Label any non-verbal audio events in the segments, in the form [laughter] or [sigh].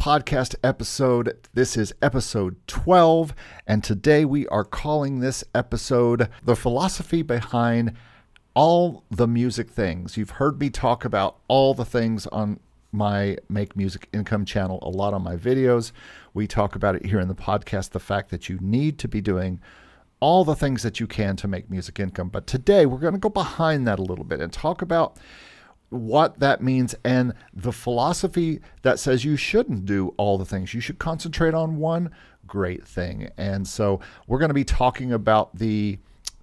podcast episode. This is episode 12, and today we are calling this episode The Philosophy Behind All the Music Things. You've heard me talk about all the things on my Make Music Income channel a lot on my videos. We talk about it here in the podcast the fact that you need to be doing all the things that you can to make music income. But today we're going to go behind that a little bit and talk about what that means and the philosophy that says you shouldn't do all the things. You should concentrate on one great thing. And so we're going to be talking about the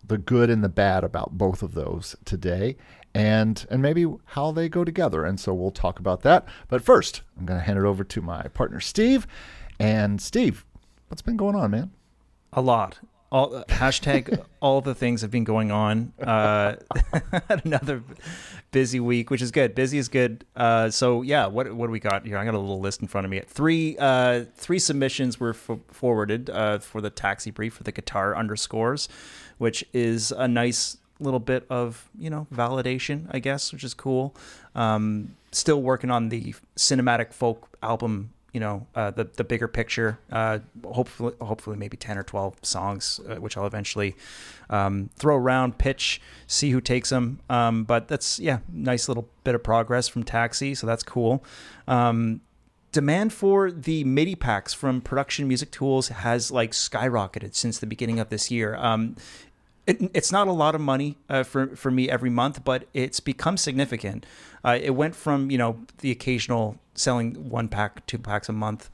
the good and the bad about both of those today and and maybe how they go together. And so we'll talk about that. But first, I'm going to hand it over to my partner Steve. And Steve, what's been going on, man? A lot all hashtag all the things have been going on. Uh, [laughs] another busy week, which is good. Busy is good. Uh, so yeah, what what do we got here? I got a little list in front of me. Three uh, three submissions were f- forwarded uh, for the taxi brief for the guitar underscores, which is a nice little bit of you know validation, I guess, which is cool. Um, still working on the cinematic folk album you know uh, the the bigger picture. Uh, hopefully, hopefully, maybe ten or twelve songs, uh, which I'll eventually um, throw around, pitch, see who takes them. Um, but that's yeah, nice little bit of progress from Taxi, so that's cool. Um, demand for the MIDI packs from Production Music Tools has like skyrocketed since the beginning of this year. Um, it, it's not a lot of money uh, for for me every month, but it's become significant. Uh, it went from you know the occasional selling one pack, two packs a month,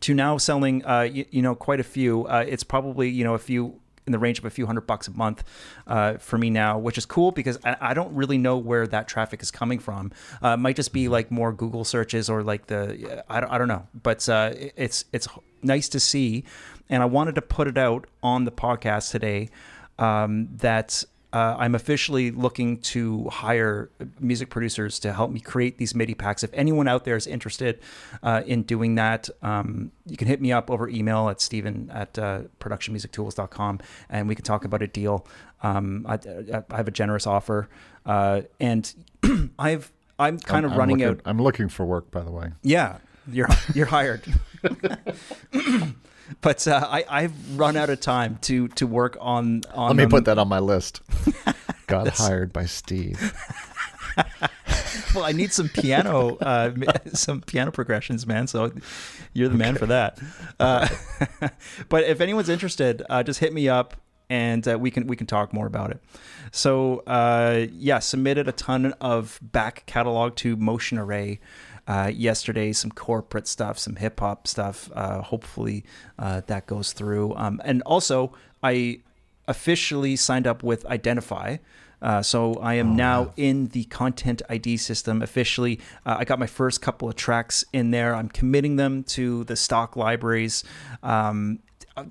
to now selling uh, you, you, know quite a few. Uh, it's probably you know a few in the range of a few hundred bucks a month uh, for me now, which is cool because I, I, don't really know where that traffic is coming from. Uh, might just be like more Google searches or like the I don't, I don't know, but uh, it's it's nice to see, and I wanted to put it out on the podcast today um, that uh, I'm officially looking to hire music producers to help me create these MIDI packs. If anyone out there is interested uh, in doing that, um, you can hit me up over email at steven at uh, productionmusictools.com and we can talk about a deal. Um, I, I, have a generous offer. Uh, and [clears throat] I've, I'm kind I'm, of running I'm looking, out. I'm looking for work, by the way. Yeah, you're, [laughs] you're hired. [laughs] [clears throat] [laughs] [laughs] but uh, I, I've run out of time to to work on on. Let me put that on my list. [laughs] Got hired by Steve. [laughs] well, I need some piano, uh, some piano progressions, man. So you're the man for that. Uh, but if anyone's interested, uh, just hit me up and uh, we can we can talk more about it. So uh, yeah, submitted a ton of back catalog to Motion Array uh, yesterday, some corporate stuff, some hip hop stuff. Uh, hopefully uh, that goes through. Um, and also, I officially signed up with Identifyy. Uh, so I am oh, now wow. in the content ID system officially. Uh, I got my first couple of tracks in there. I'm committing them to the stock libraries. Um,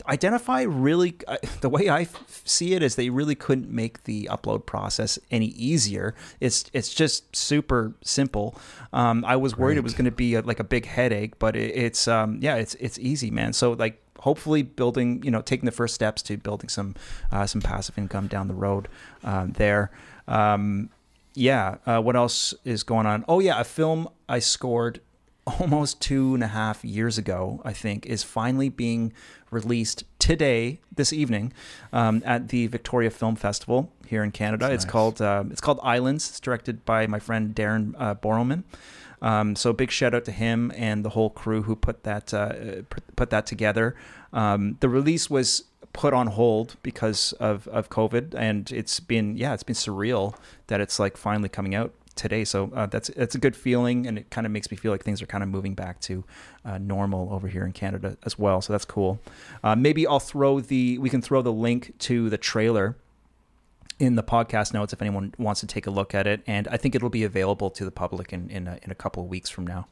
Identifyy really, uh, the way I f- see it is they really couldn't make the upload process any easier. It's it's just super simple. Um, I was worried Great. it was going to be a, like a big headache, but it, it's um, yeah, it's it's easy, man. So like hopefully building, you know, taking the first steps to building some uh, some passive income down the road um, there. Um, yeah. Uh, what else is going on? Oh yeah, a film I scored almost two and a half years ago, I think, is finally being released today, this evening, um, at the Victoria Film Festival here in Canada. That's it's nice. called uh, it's called Islands. It's directed by my friend Darren uh, Borelman. Um, so big shout out to him and the whole crew who put that uh, put that together. Um, the release was put on hold because of, of COVID, and it's been yeah, it's been surreal that it's like finally coming out today. So uh, that's that's a good feeling, and it kind of makes me feel like things are kind of moving back to uh, normal over here in Canada as well. So that's cool. Uh, maybe I'll throw the we can throw the link to the trailer in the podcast notes if anyone wants to take a look at it, and I think it'll be available to the public in in a, in a couple of weeks from now.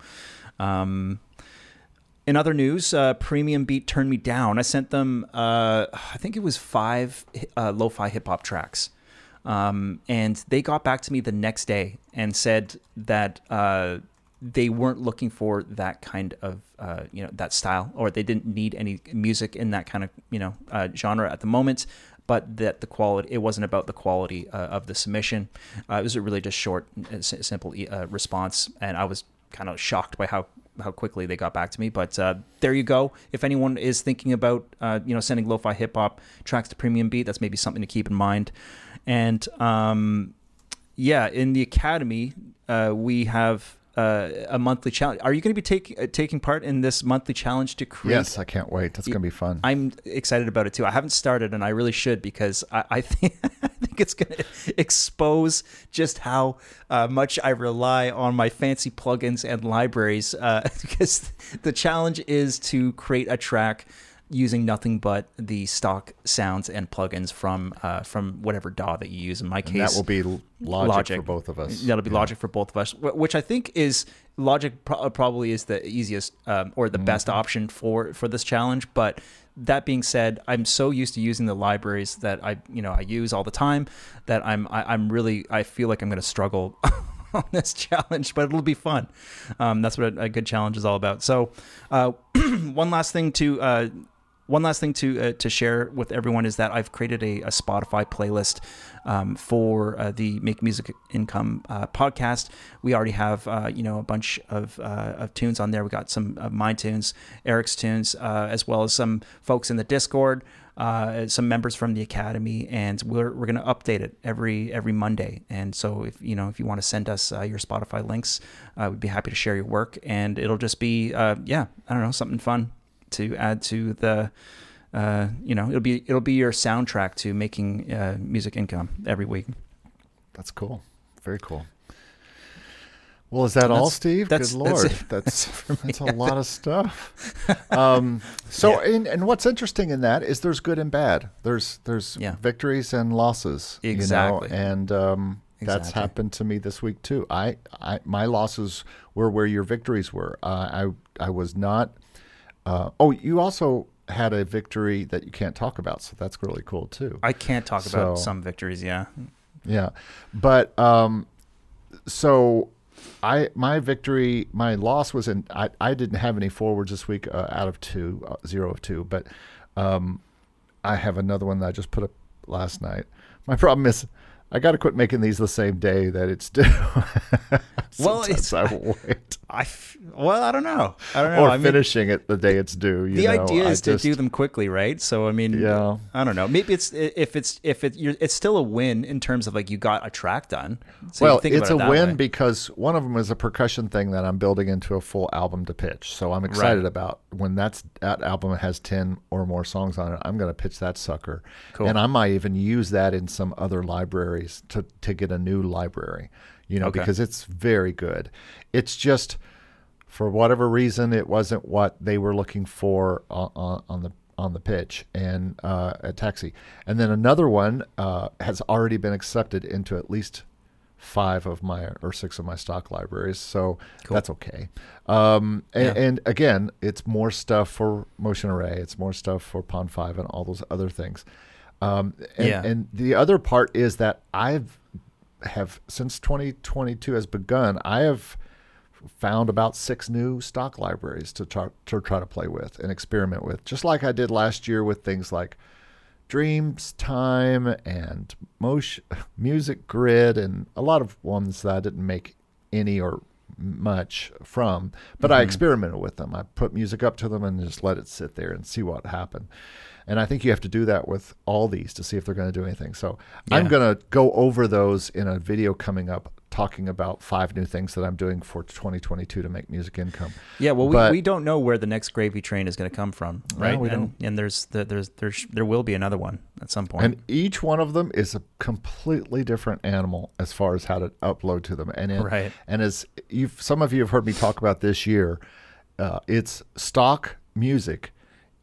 Um, in other news, uh, Premium Beat turned me down. I sent them, uh, I think it was five uh, lo-fi hip hop tracks, um, and they got back to me the next day and said that uh, they weren't looking for that kind of, uh, you know, that style, or they didn't need any music in that kind of, you know, uh, genre at the moment. But that the quality, it wasn't about the quality of the submission. it was a really just short, simple response, and I was kind of shocked by how how quickly they got back to me. But uh, there you go. If anyone is thinking about uh, you know sending lo-fi hip hop tracks to Premium Beat, that's maybe something to keep in mind. And um, yeah, in the academy, uh, we have uh, a monthly challenge. Are you going to be taking uh, taking part in this monthly challenge to create? Yes, I can't wait. That's going to be fun. I'm excited about it too. I haven't started, and I really should because I, I [laughs] think I think it's going to expose just how uh, much I rely on my fancy plugins and libraries. Uh, [laughs] because the challenge is to create a track using nothing but the stock sounds and plugins from uh, from whatever DAW that you use. In my case, and that will be Logic, Logic, for both of us. That'll be yeah. Logic for both of us, which I think is Logic pro- probably is the easiest um, or the mm-hmm. best option for for this challenge. But that being said, I'm so used to using the libraries that I you know I use all the time that I'm I, am i am really I feel like I'm going to struggle. [laughs] on this challenge, but it'll be fun. Um, that's what a, a, good challenge is all about. So, uh, [clears throat] one last thing to uh, one last thing to uh, to share with everyone is that I've created a, a Spotify playlist um, for uh, the Make Music Income uh, podcast. We already have uh, you know a bunch of, uh, of tunes on there. We got some of my tunes, Eric's tunes, uh, as well as some folks in the Discord. some members from the academy, and we're, we're going to update it every every Monday. And so, if you know if you want to send us your Spotify links, we'd be happy to share your work. And it'll just be yeah, I don't know, something fun to add to the uh, you know it'll be it'll be your soundtrack to making uh, music income every week. That's cool. Very cool. Well, is that that's, all, Steve? That's, Good Lord, that's that's, [laughs] that's a lot of stuff. [laughs] Um, so, yeah. and, and what's interesting in that is there's good and bad. There's there's yeah. victories and losses. Exactly. You know? And um, exactly. that's happened to me this week too. I, I my losses were where your victories were. Uh, I I was not uh, oh, you also had a victory that you can't talk about, so that's really cool too. I can't talk so, about some victories, yeah. Yeah, but um, so I my victory, my loss was in. I, I didn't have any forwards this week uh, out of two, uh, zero of two, but um, I have another one that I just put up last night. My problem is I got to quit making these the same day that it's due. [laughs] well, it's I wait. I well, I don't know. I don't know. Or I finishing mean, it the day it's due. the know, idea is to just, do them quickly, right? So I mean, yeah. I don't know. Maybe it's if it's if it you're, it's still a win in terms of like you got a track done. So well, it's a win way. because one of them is a percussion thing that I'm building into a full album to pitch. So I'm excited right. about when that's that album has ten or more songs on it. I'm going to pitch that sucker, cool. and I might even use that in some other library libraries to to get a new library, you know, okay. because it's very good. It's just for whatever reason it wasn't what they were looking for on, on the on the pitch and uh, at taxi and then another one uh, has already been accepted into at least five of my or six of my stock libraries so cool. that's okay um, and, yeah. and, again it's more stuff for motion array it's more stuff for Pond5 and all those other things um, and, yeah. and the other part is that I've have since 2022 has begun, I have found about six new stock libraries to try, to try to play with and experiment with, just like I did last year with things like Dreamstime and Motion, [laughs] Music Grid and a lot of ones that I didn't make any or much from, but mm-hmm. I experimented with them. I put music up to them and just let it sit there and see what happened. And I think you have to do that with all these to see if they're going to do anything. So yeah. I'm going to go over those in a video coming up talking about five new things that I'm doing for 2022 to make music income. Yeah, well, but, we, we don't know where the next gravy train is going to come from, right? No, and, don't. and there's the, there's there's there will be another one at some point. And each one of them is a completely different animal as far as how to upload to them. And it, right. and as you some of you have heard me talk about this year, uh, it's stock music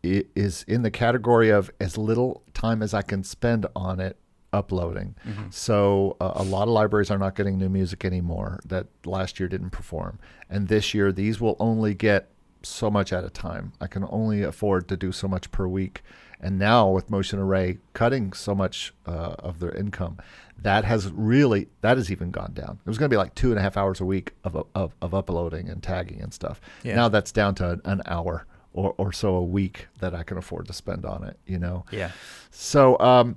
it is in the category of as little time as I can spend on it uploading. So uh, a lot of libraries are not getting new music anymore that last year didn't perform. And this year, these will only get so much at a time. I can only afford to do so much per week. And now with Motion Array cutting so much uh, of their income, that has really that has even gone down. It was going to be like two and a half hours a week of of, of uploading and tagging and stuff. Yeah. Now that's down to an hour or, or so a week that I can afford to spend on it. You know. Yeah. So um,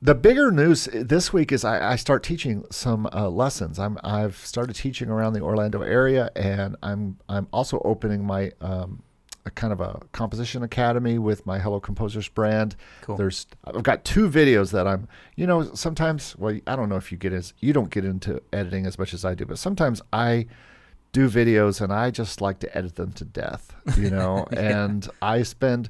the bigger news this week is I, I start teaching some uh, lessons. I'm I've started teaching around the Orlando area, and I'm I'm also opening my um, a kind of a composition academy with my Hello Composers brand. Cool. There's I've got two videos that I'm you know sometimes well I don't know if you get as you don't get into editing as much as I do, but sometimes I do videos and I just like to edit them to death, you [laughs] know, and I spend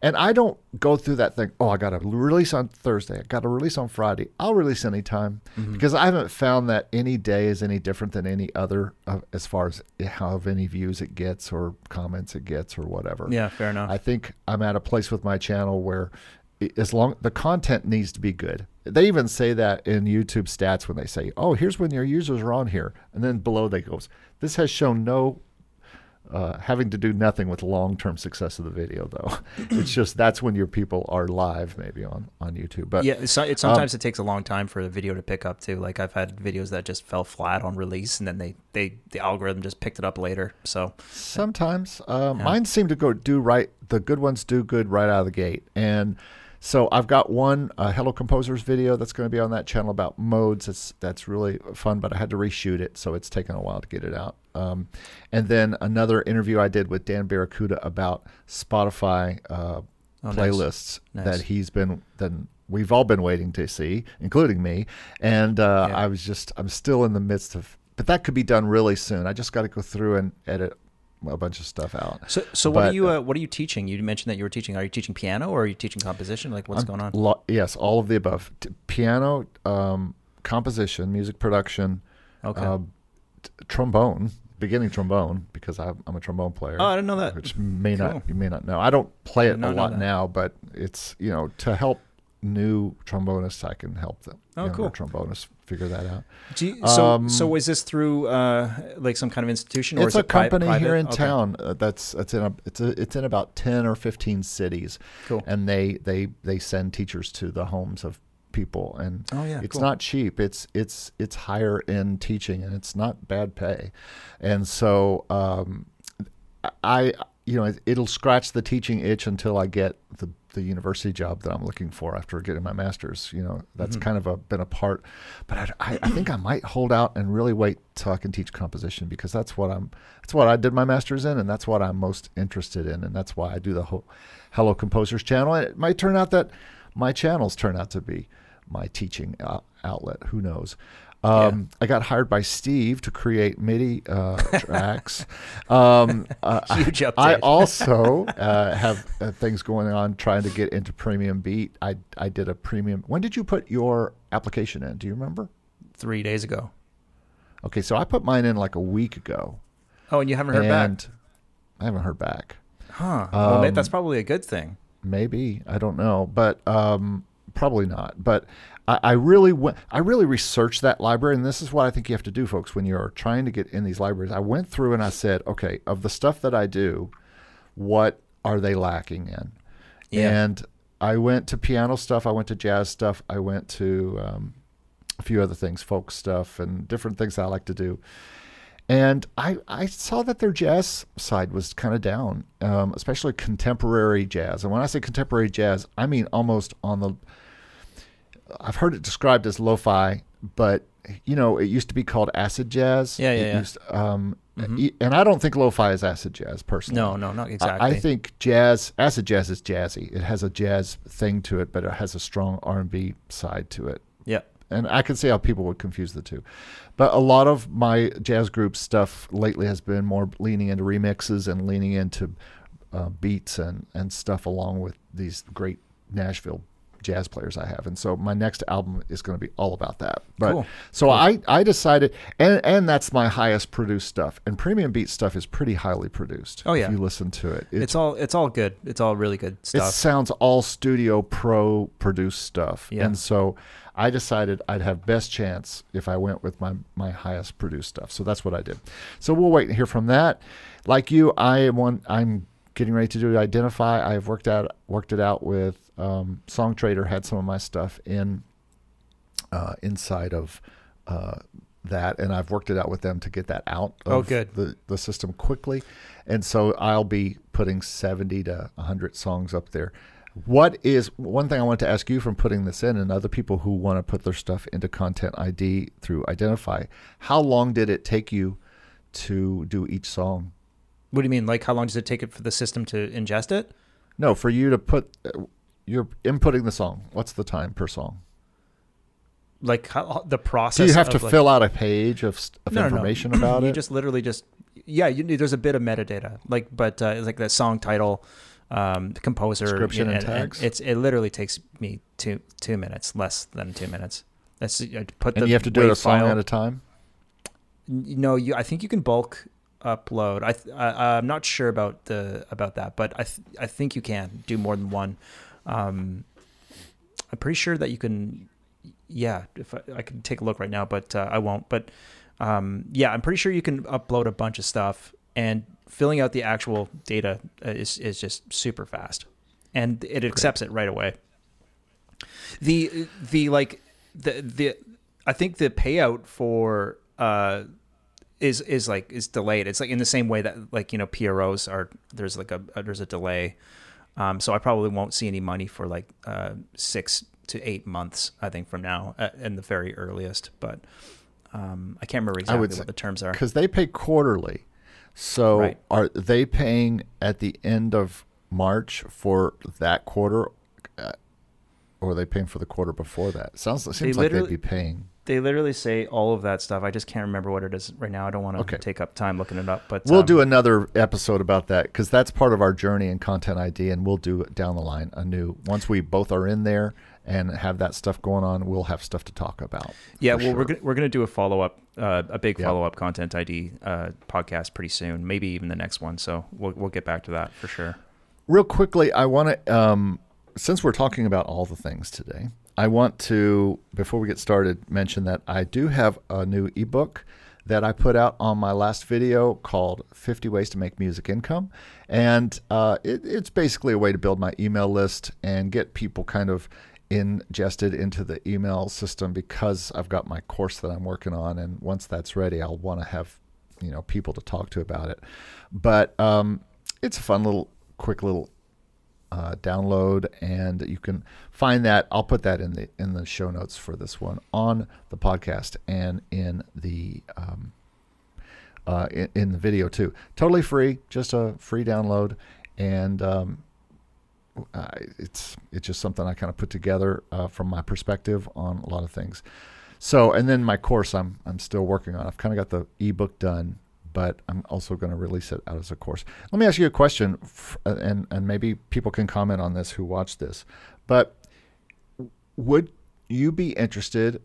and I don't go through that thing, oh, I got to release on Thursday, I got to release on Friday. I'll release anytime because I haven't found that any day is any different than any other uh, as far as how many views it gets or comments it gets or whatever. Yeah. Fair enough. I think I'm at a place with my channel where as long the content needs to be good. They even say that in YouTube stats when they say, "Oh, here's when your users are on here," and then below they goes, "This has shown no." Uh, having to do nothing with long-term success of the video, though. [laughs] it's just that's when your people are live, maybe on on YouTube. But yeah, so, it, sometimes it takes a long time for the video to pick up too. Like I've had videos that just fell flat on release, and then they, they the algorithm just picked it up later. So Sometimes uh, mine seem to go do right. The good ones do good right out of the gate, and so I've got one uh, Hello Composers video that's going to be on that channel about modes. It's that's really fun, but I had to reshoot it, so it's taken a while to get it out. Um, and then another interview I did with Dan Barracuda about Spotify uh, Oh, nice. playlists Nice. that he's been then we've all been waiting to see, including me. And uh, Yeah. I was just I'm still in the midst of, but that could be done really soon. I just got to go through and edit a bunch of stuff out. so so what But- are you uh, what are you teaching? You mentioned that you were teaching. Are you teaching piano or are you teaching composition? Like what's going on? Lo- yes, all of the above: T- piano, um, composition, music production, Okay. uh, t- trombone, beginning trombone because I'm, I'm a trombone player. oh, I didn't know that. which may Cool. not you may not know. I don't play it a lot now, but it's you know to help new trombonists, I can help them. Oh, cool. trombonists figure that out. You, so Um, so is this through uh, like some kind of institution or It's is a it company here in Okay. town uh, that's it's in a it's a, it's in about ten or fifteen cities, Cool. and they they they send teachers to the homes of people, and Oh yeah. it's cool. not cheap. It's it's it's higher in teaching, and it's not bad pay, and so um, I you know it, it'll scratch the teaching itch until I get the the university job that I'm looking for after getting my master's. You know that's Mhm. kind of a been a part, but I, I, I think I might hold out and really wait till I can teach composition because that's what I'm that's what I did my master's in, and that's what I'm most interested in, and that's why I do the whole Hello Composers channel. And it might turn out that my channels turn out to be my teaching out- outlet. Who knows? Um, I got hired by Steve to create MIDI uh, tracks. Um, uh, [laughs] I- Huge update. I [laughs] also uh, have uh, things going on trying to get into Premium Beat. I I did a premium. When did you put your application in? Do you remember? three days ago. Okay, so I put mine in like a week ago, Oh, and you haven't heard and back? I haven't heard back. Huh. well, um, that's probably a good thing. Maybe I don't know, but um, probably not. But I, I really went. I really researched that library, and this is what I think you have to do, folks, when you're trying to get in these libraries. I went through and I said, okay, of the stuff that I do, what are they lacking in? Yeah. And I went to piano stuff. I went to jazz stuff. I went to um, a few other things, folk stuff, and different things I like to do. And I, I saw that their jazz side was kind of down, um, especially contemporary jazz. And when I say contemporary jazz, I mean almost on the. I've heard it described as lo-fi, but you know it used to be called acid jazz. Yeah, yeah, yeah. used- um, Mhm. e- And I don't think lo-fi is acid jazz personally. No, no, not I- exactly. I think jazz, acid jazz is jazzy. It has a jazz thing to it, but it has a strong R and B side to it. Yeah. And I can see how people would confuse the two. But a lot of my jazz group stuff lately has been more leaning into remixes and leaning into uh, beats and, and stuff along with these great Nashville jazz players I have, and so my next album is going to be all about that. But Cool. so I I decided, and and that's my highest produced stuff, and Premium Beat stuff is pretty highly produced. Oh, yeah. if you listen to it, It's all it's all good. It's all really good stuff. it sounds all Studio Pro produced stuff, Yeah. and so I decided I'd have best chance if I went with my my highest produced stuff. So that's what I did. So we'll wait and hear from that. Like you, I am one. I'm getting ready to do Identifyy. I've worked out worked it out with um, Songtradr. Had some of my stuff in uh, inside of. Uh, that and I've worked it out with them to get that out of Oh, good. the, the system quickly. And so I'll be putting 70 to 100 songs up there. What is one thing I want to ask you from putting this in and other people who want to put their stuff into Content ID through Identifyy? How long did it take you to do each song? what do you mean? Like how long does it take it for the system to ingest it? No, for you to put, you're inputting the song. What's the time per song? Like how, the Do process. you have to like- fill out a page of, of No, no, no. information about you it? just literally just yeah. You, there's a bit of metadata, like but uh, like the song title, um, the composer, Description and tags? it's it literally takes me two two minutes, less than two minutes. That's I put and the you have to do it a song file. at a time? No, you. I think you can bulk upload. I, th- I I'm not sure about the about that, but I th- I think you can do more than one. Um, I'm pretty sure that you can. Yeah, if I, I can take a look right now, but uh, I won't. But um, yeah, I'm pretty sure you can upload a bunch of stuff, and filling out the actual data uh, is is just super fast, and it accepts it right away. The the like the the I think the payout for uh is is like is delayed. It's like in the same way that like you know PROs are there's like a there's a delay. Um, so I probably won't see any money for like uh, six to eight months. I think from now at, in the very earliest. But um, I can't remember exactly what say- the terms are. because they pay quarterly. So Right. are they paying at the end of March for that quarter, uh, or are they paying for the quarter before that? Sounds it seems like they'd be paying. They literally say all of that stuff. I just can't remember what it is right now. I don't want to Okay. take up time looking it up. But We'll um, do another episode about that because that's part of our journey in Content ID, and we'll do it down the line a new. Once we both are in there and have that stuff going on, we'll have stuff to talk about. Yeah, well, we're gonna, we're gonna do a follow up, uh, a big Yeah. follow up content ID uh, podcast pretty soon, maybe even the next one. So we'll we'll get back to that for sure. Real quickly, I want to, um, since we're talking about all the things today, I want to, before we get started, mention that I do have a new ebook that I put out on my last video called 50 Ways to Make Music Income. And uh, it, it's basically a way to build my email list and get people kind of ingested into the email system because I've got my course that I'm working on. And once that's ready, I'll want to have, you know, people to talk to about it. But um, it's a fun little, quick little uh, download, and you can find that. I'll put that in the in the show notes for this one on the podcast and in the um, uh, in, in the video too. Totally free, just a free download, and um, it's it's just something I kind of put together uh, from my perspective on a lot of things. So, and then my course, I'm I'm still working on. I've kind of got the ebook done, but I'm also going to release it out as a course. Let me ask you a question, uh, and and maybe people can comment on this who watch this. But would you be interested,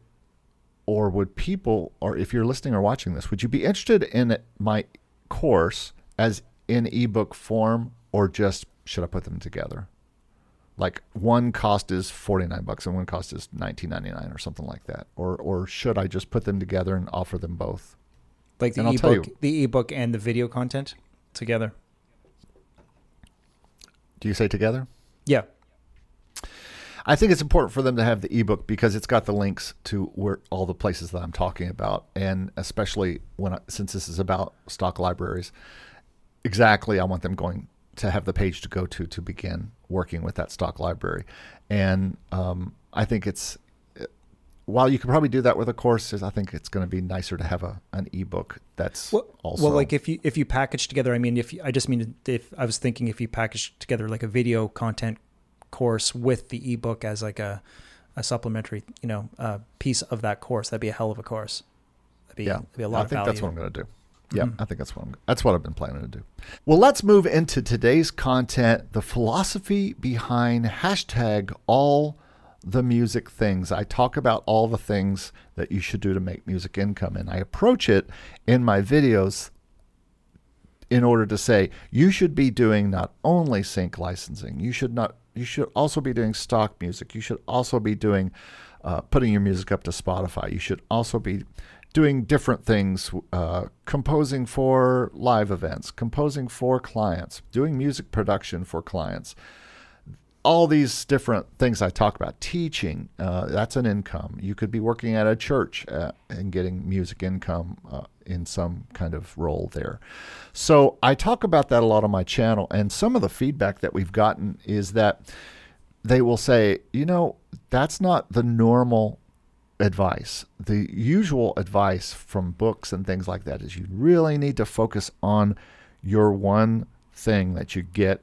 or would people, or if you're listening or watching this, would you be interested in my course as in ebook form, or just should I put them together? Like one cost is forty nine bucks and one cost is nineteen ninety nine or something like that, or or should I just put them together and offer them both? Like the And I'll tell ebook, the ebook and the video content together. Do you say together? Yeah, I think it's important for them to have the ebook because it's got the links to where all the places that I'm talking about, and especially when I, since this is about stock libraries, exactly I want them going to have the page to go to to begin working with that stock library, and um, I think it's while you can probably do that with a course, is I think it's going to be nicer to have a an ebook that's Well, also well, like if you if you package together, I mean, if you, I just mean if I was thinking if you package together like a video content course with the ebook as like a a supplementary, you know, uh, piece of that course, that'd be a hell of a course. That'd be, yeah, that'd be a lot I of think value. that's what I'm going to do. Yeah, Mhm. I think that's what I'm, that's what I've been planning to do. Well, let's move into today's content: the philosophy behind hashtag all the music things. I talk about all the things that you should do to make music income. And I approach it in my videos in order to say you should be doing not only sync licensing, you should not you should also be doing stock music. You should also be doing uh, putting your music up to Spotify. You should also be doing different things, uh, composing for live events, composing for clients, doing music production for clients. All these different things I talk about, teaching, uh, that's an income. You could be working at a church uh, and getting music income uh, in some kind of role there. So I talk about that a lot on my channel, and some of the feedback that we've gotten is that they will say, you know, that's not the normal advice. The usual advice from books and things like that is you really need to focus on your one thing that you get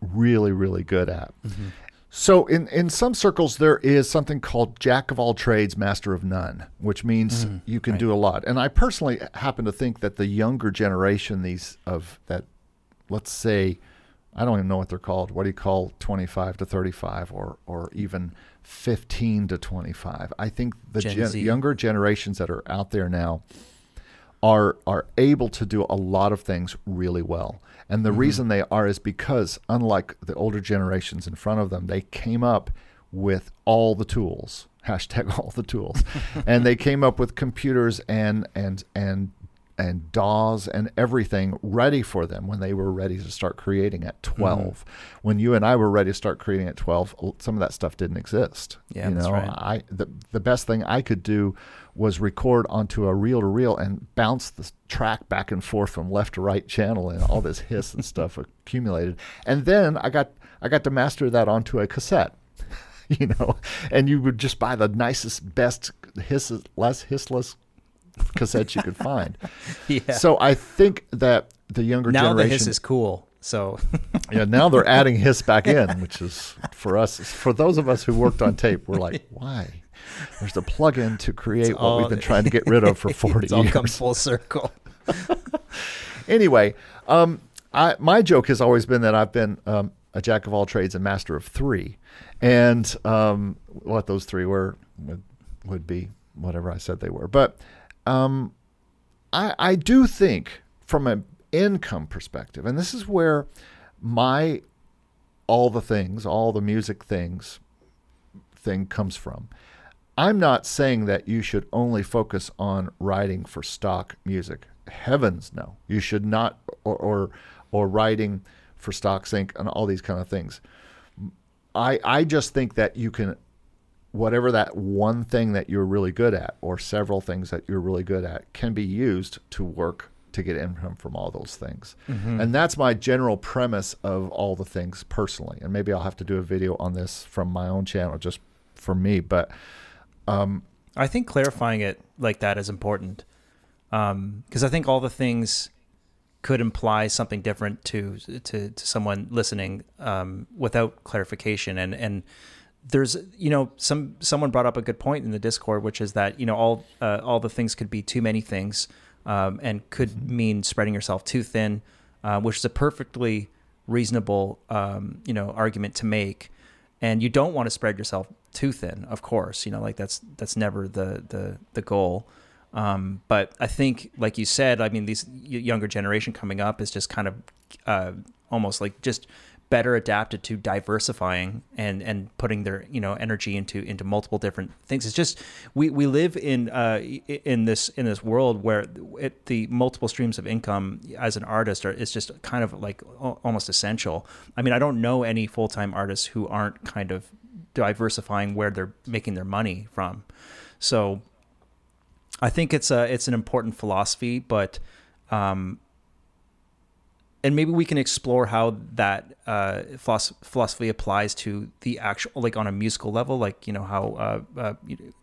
really, really good at. Mm-hmm. So in, in some circles there is something called jack of all trades, master of none, which means mm, you can right. do a lot. And I personally happen to think that the younger generation these of that let's say I don't even know what they're called. What do you call 25 to 35 or or even 15 to 25? I think the gen gen younger generations that are out there now are are able to do a lot of things really well. And the mm-hmm. reason they are is because unlike the older generations in front of them, they came up with all the tools [laughs] hashtag all the tools [laughs] and they came up with computers and and and and DAWs and everything ready for them when they were ready to start creating at mm-hmm. 12. Mm-hmm. When you and I were ready to start creating at 12, some of that stuff didn't exist. Yeah, you know, right. I the the best thing I could do was record onto a reel to reel and bounce the track back and forth from left to right channel and all this hiss and [laughs] stuff accumulated. And then I got I got to master that onto a cassette. [laughs] you know, and you would just buy the nicest, best hiss, less hissless cassettes you could find. [laughs] yeah. So I think that the younger now generation the hiss is cool. So [laughs] yeah, now they're adding hiss back in, [laughs] which is for us, for those of us who worked on tape, we're like, why? There's a plug-in to create all, what we've been trying to get rid of for 40 it's all years. come full circle. anyway, um, I, my joke has always been that I've been um, a jack of all trades and master of three, and um, what those three were would, would be whatever I said they were. But um, I, I do think from an income perspective, and this is where my all the things, all the music things thing comes from. I'm not saying that you should only focus on writing for stock music. Heavens no. You should not or or, or writing for stock sync and all these kind of things. I I just think that you can whatever that one thing that you're really good at or several things that you're really good at can be used to work to get income from all those things. Mm-hmm. And that's my general premise of all the things personally. And maybe I'll have to do a video on this from my own channel just for me, but um, I think clarifying it like that is important. Um, cuz I think all the things could imply something different to to, to someone listening um, without clarification and and there's you know some someone brought up a good point in the discord which is that you know all uh, all the things could be too many things um, and could mm-hmm. mean spreading yourself too thin uh, which is a perfectly reasonable um, you know argument to make and you don't want to spread yourself too thin of course you know like that's that's never the the the goal um, but I think like you said I mean these younger generation coming up is just kind of uh, almost like just better adapted to diversifying and and putting their you know energy into into multiple different things. It's just we we live in uh, in this in this world where it, the multiple streams of income as an artist are is just kind of like almost essential. I mean, I don't know any full time artists who aren't kind of diversifying where they're making their money from. So I think it's a it's an important philosophy, but um, and maybe we can explore how that uh, philosophy applies to the actual, like on a musical level, like you know how uh, uh,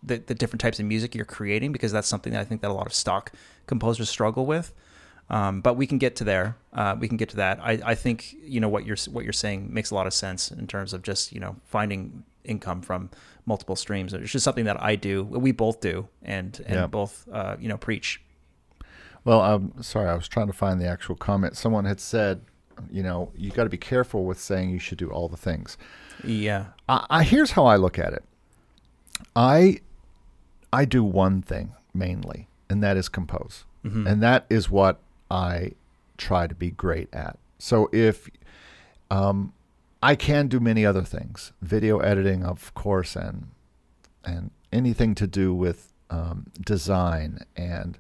the, the different types of music you're creating, because that's something that I think that a lot of stock composers struggle with. Um, but we can get to there. Uh, we can get to that. I, I think you know what you're what you're saying makes a lot of sense in terms of just you know finding income from multiple streams. It's just something that I do. We both do, and and yeah. both uh, you know preach well, I'm sorry, I was trying to find the actual comment. Someone had said, you know, you got to be careful with saying you should do all the things. Yeah. I, I, here's how I look at it. I I do one thing mainly, and that is compose. Mm-hmm. And that is what I try to be great at. So if um, I can do many other things, video editing, of course, and and anything to do with um, design. And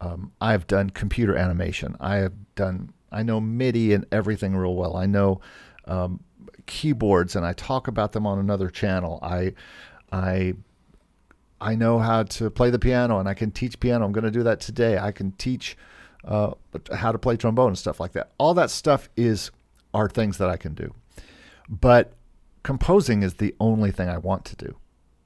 um, I've done computer animation. I have done. I know MIDI and everything real well. I know um, keyboards, and I talk about them on another channel. I I I know how to play the piano and I can teach piano. I'm going to do that today. I can teach uh, how to play trombone and stuff like that. All that stuff is are things that I can do. But composing is the only thing I want to do.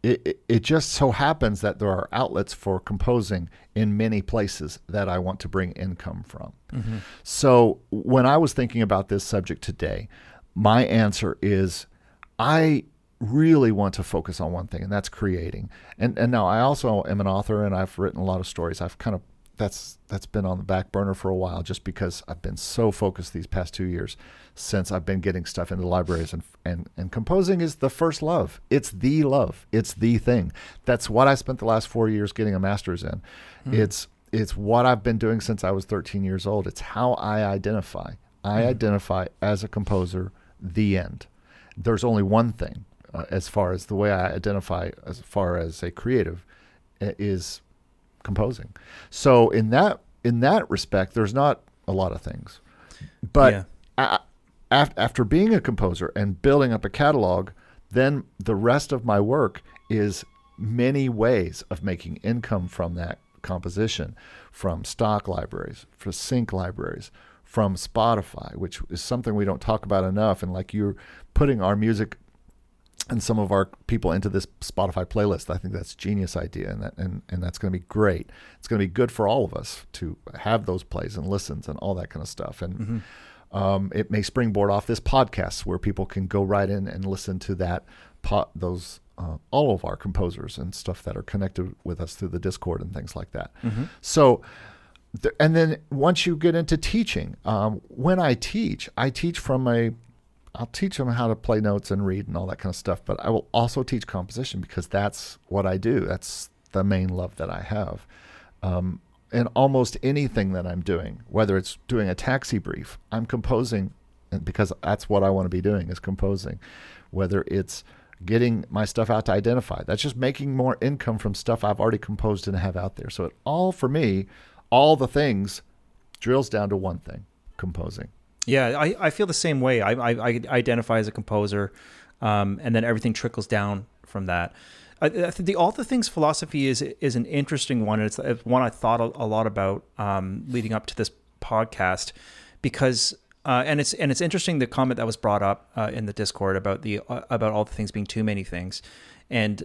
It, it, it just so happens that there are outlets for composing in many places that I want to bring income from. Mm-hmm. So when I was thinking about this subject today, my answer is I really want to focus on one thing, and that's creating. And and now I also am an author, and I've written a lot of stories. I've kind of that's that's been on the back burner for a while, just because I've been so focused these past two years since I've been getting stuff into libraries and and and composing is the first love. It's the love. It's the thing. That's what I spent the last four years getting a master's in. Mm. It's it's what I've been doing since I was 13 years old. It's how I identify. I Mm. identify as a composer. The end. There's only one thing uh, as far as the way I identify as far as a creative uh, is composing. So in that in that respect, there's not a lot of things, but Yeah. a- af- after being a composer and building up a catalog, then the rest of my work is many ways of making income from that composition, from stock libraries, from sync libraries, from Spotify, which is something we don't talk about enough. And like you're putting our music and some of our people into this Spotify playlist. I think that's a genius idea, and that and, and that's going to be great. It's going to be good for all of us to have those plays and listens and all that kind of stuff. And Mm-hmm. um, it may springboard off this podcast where people can go right in and listen to that pot those uh, all of our composers and stuff that are connected with us through the Discord and things like that. Mm-hmm. So, th- and then once you get into teaching, um, when I teach, I teach from a, I'll teach them how to play notes and read and all that kind of stuff. But I will also teach composition because that's what I do. That's the main love that I have. Um, and almost anything that I'm doing, whether it's doing a taxi brief, I'm composing because that's what I want to be doing is composing. Whether it's getting my stuff out to Identifyy, that's just making more income from stuff I've already composed and have out there. So it all for me, all the things drills down to one thing: composing. Yeah, I, I feel the same way. I, I, I identify as a composer, um, and then everything trickles down from that. I, I think the all the things philosophy is is an interesting one. and It's, it's one I thought a, a lot about um, leading up to this podcast because. Uh, and it's and it's interesting the comment that was brought up uh, in the Discord about the uh, about all the things being too many things, and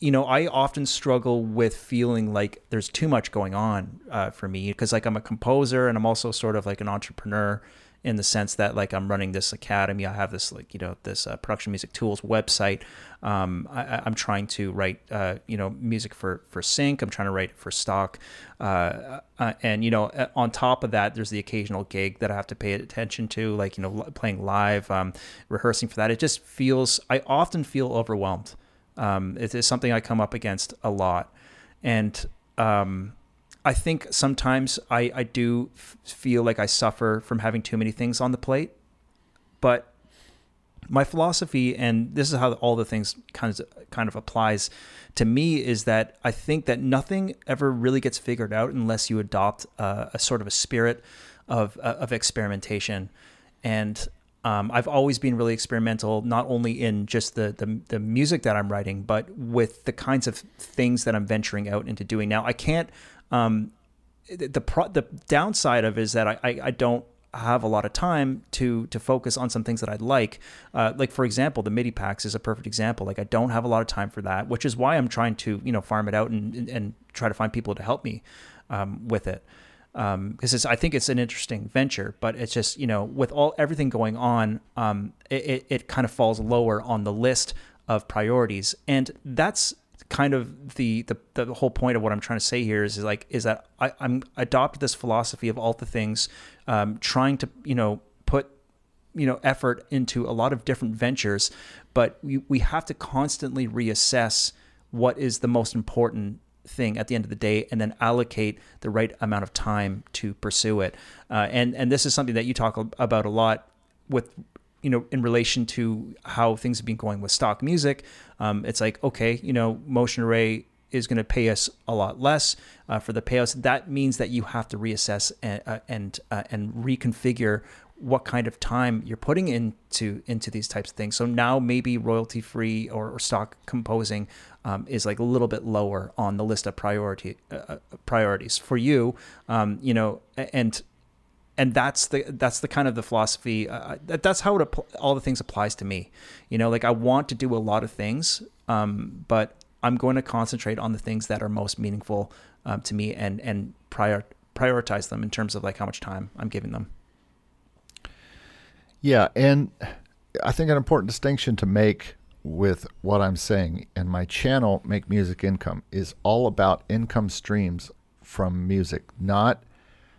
you know I often struggle with feeling like there's too much going on uh, for me because like I'm a composer and I'm also sort of like an entrepreneur in the sense that like I'm running this academy. I have this like you know this uh, production music tools website. Um, I, I'm trying to write uh, you know music for for sync. I'm trying to write for stock, uh, uh, and you know uh, on top of that, there's the occasional gig that I have to pay attention to, like you know playing live, um, rehearsing for that. It just feels I often feel overwhelmed. Um, it is something I come up against a lot, and um, I think sometimes I, I do f- feel like I suffer from having too many things on the plate. But my philosophy, and this is how all the things kind of kind of applies to me, is that I think that nothing ever really gets figured out unless you adopt a sort of a spirit of uh, of experimentation. And um, I've always been really experimental, not only in just the, the the music that I'm writing, but with the kinds of things that I'm venturing out into doing. Now, I can't. Um, the the, pro- the downside of is that I, I, I don't have a lot of time to to focus on some things that I'd like. Uh, like for example, the MIDI packs is a perfect example. Like I don't have a lot of time for that, which is why I'm trying to you know farm it out and and, try to find people to help me um, with it. Because it's I think it's an interesting venture, but it's just you know with all everything going on, um, it, it, it kind of falls lower on the list of priorities, and that's kind of the, the the whole point of what I'm trying to say here is, is like is that I, I'm adopt this philosophy of all the things, um, trying to you know put you know effort into a lot of different ventures, but we we have to constantly reassess what is the most important thing at the end of the day and then allocate the right amount of time to pursue it. Uh, and and this is something that you talk about a lot with you know in relation to how things have been going with stock music. Um, it's like okay, you know, Motion Array is going to pay us a lot less uh, for the payouts. That means that you have to reassess and uh, and, uh, and reconfigure what kind of time you're putting into into these types of things. So now maybe royalty free or, or, stock composing um, is like a little bit lower on the list of priority uh, uh priorities for you. Um, you know, and and that's the that's the kind of the philosophy. Uh, that, that's how it all the things applies to me. You know, like I want to do a lot of things, um, but I'm going to concentrate on the things that are most meaningful um, to me and and prior prioritize them in terms of like how much time I'm giving them. Yeah, and I think an important distinction to make with what I'm saying and my channel Make Music Income is all about income streams from music, not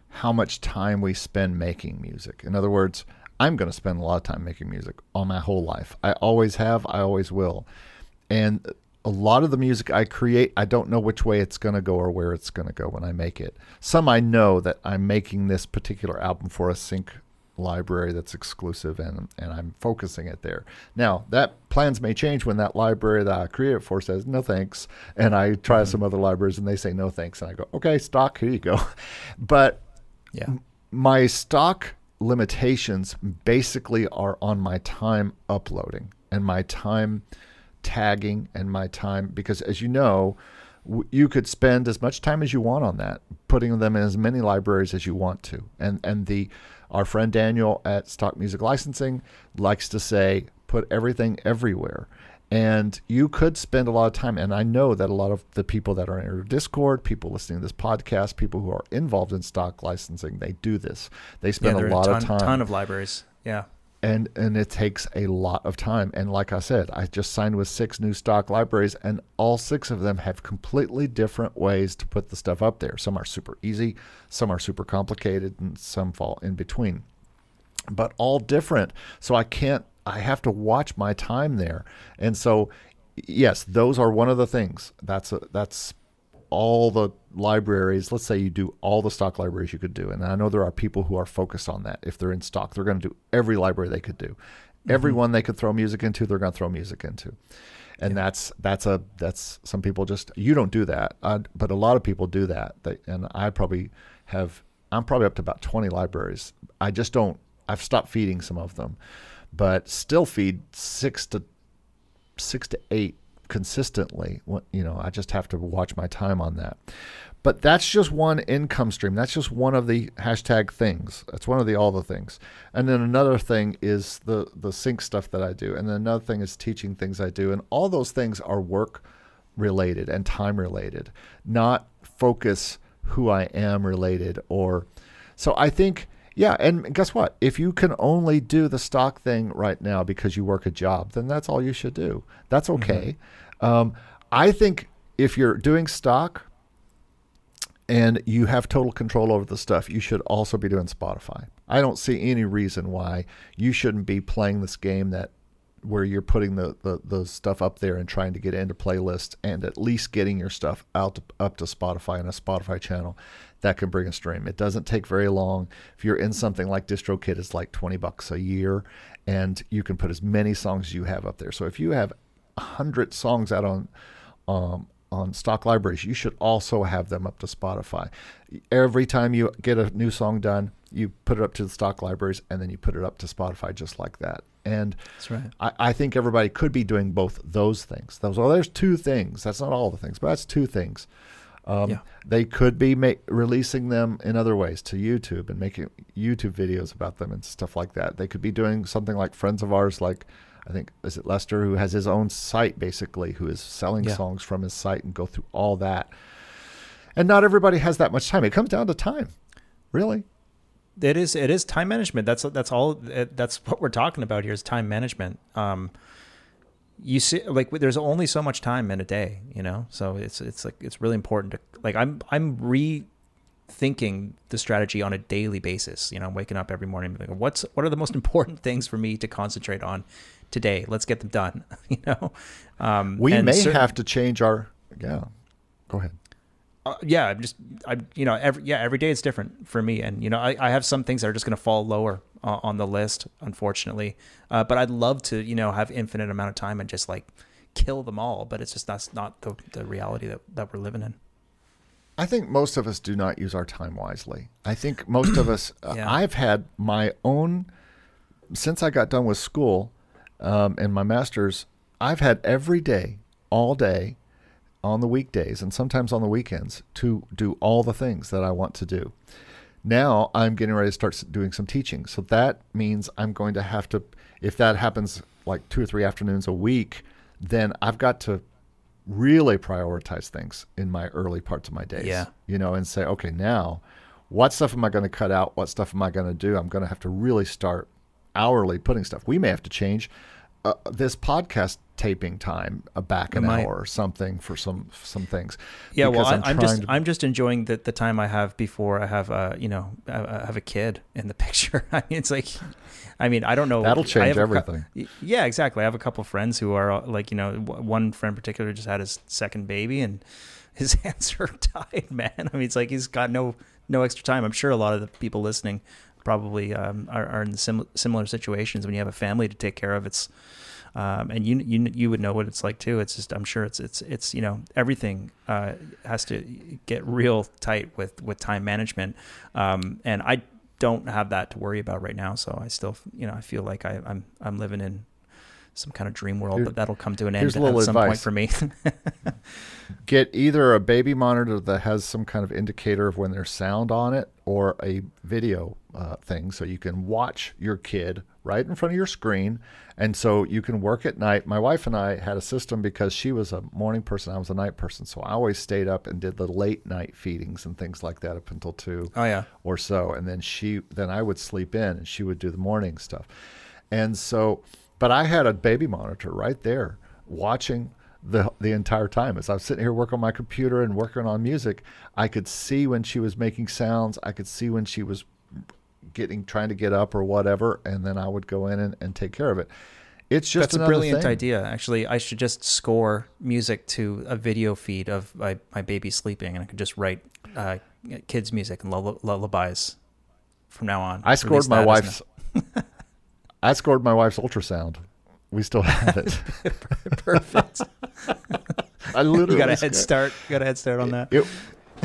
how much time we spend making music. In other words, I'm going to spend a lot of time making music all my whole life. I always have, I always will. And a lot of the music I create, I don't know which way it's going to go or where it's going to go when I make it. Some I know that I'm making this particular album for a sync library that's exclusive and and I'm focusing it there. Now that plans may change when that library that I create it for says no thanks, and I try mm-hmm. some other libraries and they say no thanks, and I go okay stock here you go, [laughs] but yeah, my stock limitations basically are on my time uploading and my time tagging and my time because as you know you could spend as much time as you want on that putting them in as many libraries as you want to and and the our friend Daniel at Stock Music Licensing likes to say, put everything everywhere. And you could spend a lot of time, and I know that a lot of the people that are in our Discord, people listening to this podcast, people who are involved in stock licensing, they do this. They spend yeah, a lot ton, of time. ton of libraries. Yeah and and it takes a lot of time and like i said i just signed with six new stock libraries and all six of them have completely different ways to put the stuff up there some are super easy some are super complicated and some fall in between but all different so i can't i have to watch my time there and so yes those are one of the things that's a, that's all the libraries, let's say you do all the stock libraries you could do. And I know there are people who are focused on that. If they're in stock, they're going to do every library they could do. Mm-hmm. Everyone they could throw music into, they're going to throw music into. And yeah. that's that's a that's some people just you don't do that, uh, but a lot of people do that. They, and I probably have I'm probably up to about 20 libraries. I just don't I've stopped feeding some of them, but still feed six to six to eight consistently. You know, I just have to watch my time on that. But that's just one income stream. That's just one of the hashtag things. That's one of the all the things. And then another thing is the the sync stuff that I do. And then another thing is teaching things I do. And all those things are work related and time related, not focus who I am related or so I think yeah, and guess what? If you can only do the stock thing right now because you work a job, then that's all you should do. That's mm-hmm. okay. Mm-hmm. Um, I think if you're doing stock and you have total control over the stuff, you should also be doing Spotify. I don't see any reason why you shouldn't be playing this game that where you're putting the, the, the stuff up there and trying to get into playlists and at least getting your stuff out to, up to Spotify and a Spotify channel that can bring a stream. It doesn't take very long. If you're in something like DistroKid, it's like 20 bucks a year, and you can put as many songs as you have up there. So if you have 100 songs out on um, on stock libraries, you should also have them up to Spotify. Every time you get a new song done, you put it up to the stock libraries and then you put it up to Spotify just like that. And that's right. I, I think everybody could be doing both those things. Those well, there's two things. That's not all the things, but that's two things. Um, yeah. They could be ma- releasing them in other ways to YouTube and making YouTube videos about them and stuff like that. They could be doing something like friends of ours, like I think is it Lester, who has his own site basically, who is selling yeah. songs from his site and go through all that. And not everybody has that much time. It comes down to time, really. It is. It is time management. That's that's all. That's what we're talking about here is time management. Um, you see like there's only so much time in a day you know so it's it's like it's really important to like i'm i'm re thinking the strategy on a daily basis. You know, I'm waking up every morning, like, what's what are the most [laughs] important things for me to concentrate on today? Let's get them done. [laughs] You know, um, we may certain, have to change our. Yeah, go ahead. Uh, yeah, I'm just I you know every yeah every day it's different for me, and you know I, I have some things that are just going to fall lower uh, on the list, unfortunately. Uh, but I'd love to you know have infinite amount of time and just like kill them all. But it's just that's not the the reality that that we're living in. I think most of us do not use our time wisely. I think most of us, [clears throat] uh, yeah. I've had my own, since I got done with school um, and my master's, I've had every day, all day, on the weekdays and sometimes on the weekends to do all the things that I want to do. Now I'm getting ready to start doing some teaching. So that means I'm going to have to, if that happens like two or three afternoons a week, then I've got to really prioritize things in my early parts of my days. Yeah. You know, and say, okay, now what stuff am I going to cut out? What stuff am I going to do? I'm going to have to really start hourly putting stuff. We may have to change uh, this podcast taping time uh, back an hour or something for some some things. Yeah, well, I'm, I'm just to... I'm just enjoying the, the time I have before I have uh you know I have a kid in the [laughs] picture. I mean, it's like I mean, I don't know. That'll change everything. yeah, exactly. I have a couple friends who are uh, like, you know, one friend in particular just had his second baby and his [laughs] hands are tied, man. I mean, it's like he's got no no extra time. I'm sure a lot of the people listening probably um, are, are, in sim- similar situations when you have a family to take care of. It's um, and you you you would know what it's like too. It's just I'm sure it's it's it's you know everything uh, has to get real tight with with time management. Um, and I don't have that to worry about right now. So I still, you know, I feel like I, am I'm, I'm living in some kind of dream world, Here, but that'll come to an end at some advice. point for me. [laughs] Get either a baby monitor that has some kind of indicator of when there's sound on it, or a video uh, thing, so you can watch your kid right in front of your screen. And so you can work at night. My wife and I had a system because she was a morning person, I was a night person. So I always stayed up and did the late night feedings and things like that up until two oh, yeah. or so. And then she then I would sleep in and she would do the morning stuff. And so but I had a baby monitor right there watching the the entire time as I was sitting here working on my computer and working on music, I could see when she was making sounds. I could see when she was getting trying to get up or whatever, and then I would go in and, and take care of it. It's just that's a brilliant thing. idea. Actually, I should just score music to a video feed of my, my baby sleeping, and I could just write uh, kids music and lullabies from now on. I scored my wife's. [laughs] I scored my wife's ultrasound. We still have it. [laughs] Perfect. I literally you got a head start. Got a head start on that. It,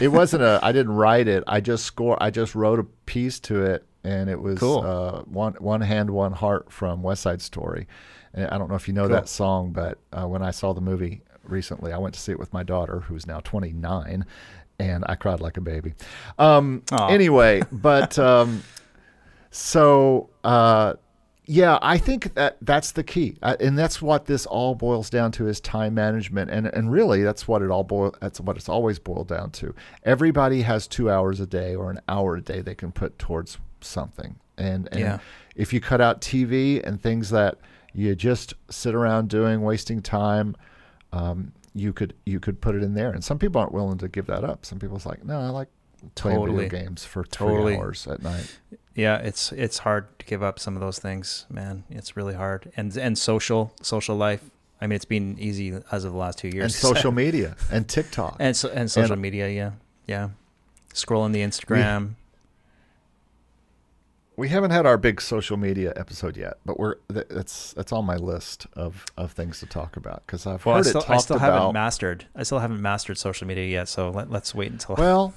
it wasn't a. I didn't write it. I just score. I just wrote a piece to it and it was cool. uh, one one hand one heart from West Side Story. And I don't know if you know cool. that song, but uh, when I saw the movie recently, I went to see it with my daughter, who's now 29, and I cried like a baby. Um, anyway, but um, so uh, yeah, I think that that's the key, uh, and that's what this all boils down to is time management, and and really that's what it all boil. That's what it's always boiled down to. Everybody has two hours a day or an hour a day they can put towards something. And, and yeah. if you cut out TV and things that you just sit around doing, wasting time, um, you could you could put it in there. And some people aren't willing to give that up. Some people's like, no, I like playing totally. video games for totally. hours at night. Yeah, it's it's hard to give up some of those things, man. It's really hard. And and social social life. I mean, it's been easy as of the last two years. And [laughs] social media and TikTok and so, and social and, media. Yeah, yeah. Scrolling the Instagram we haven't had our big social media episode yet, but we're that's that's on my list of, of things to talk about because I've well, heard I still, it talked I still about. haven't mastered. I still haven't mastered social media yet, so let, us wait until. Well,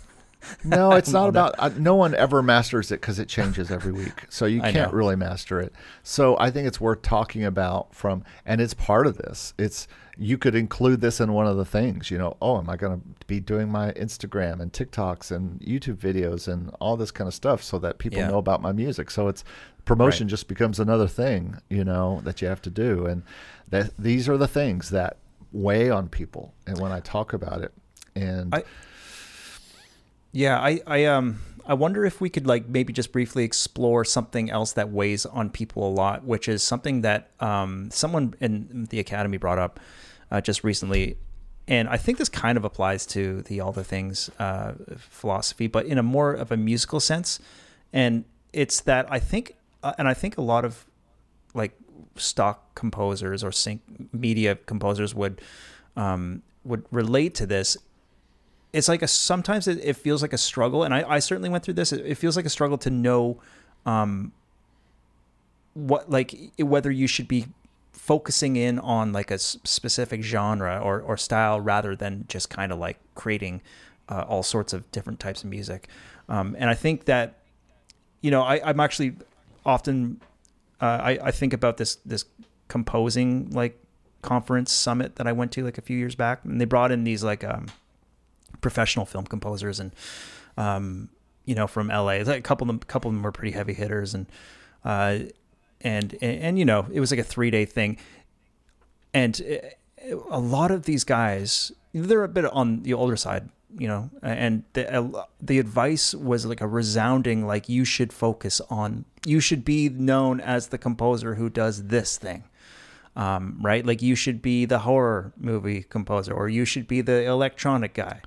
no, [laughs] it's not about. Uh, no one ever masters it because it changes every week, so you [laughs] can't really master it. So I think it's worth talking about from, and it's part of this. It's you could include this in one of the things, you know, oh, am I going to be doing my Instagram and TikToks and YouTube videos and all this kind of stuff so that people yeah. know about my music. So it's promotion right. just becomes another thing, you know, that you have to do. And that these are the things that weigh on people. And when I talk about it and I, yeah, I, I, um, I wonder if we could like maybe just briefly explore something else that weighs on people a lot, which is something that um, someone in the academy brought up uh, just recently. and I think this kind of applies to the all the things uh, philosophy, but in a more of a musical sense. And it's that I think, uh, and I think a lot of like stock composers or sync media composers would um, would relate to this. It's like a sometimes it, it feels like a struggle, and I, I certainly went through this. It, it feels like a struggle to know um, what like whether you should be focusing in on like a specific genre or, or style rather than just kind of like creating uh, all sorts of different types of music. Um, and I think that, you know, I, I'm actually often, uh, I, I think about this, this composing like conference summit that I went to like a few years back and they brought in these like, um, professional film composers and, um, you know, from LA, a couple of them, couple of them were pretty heavy hitters and, uh, and, and, and you know it was like a three day thing, and a lot of these guys they're a bit on the older side, you know, and the the advice was like a resounding like you should focus on you should be known as the composer who does this thing. Um, right? Like you should be the horror movie composer, or you should be the electronic guy.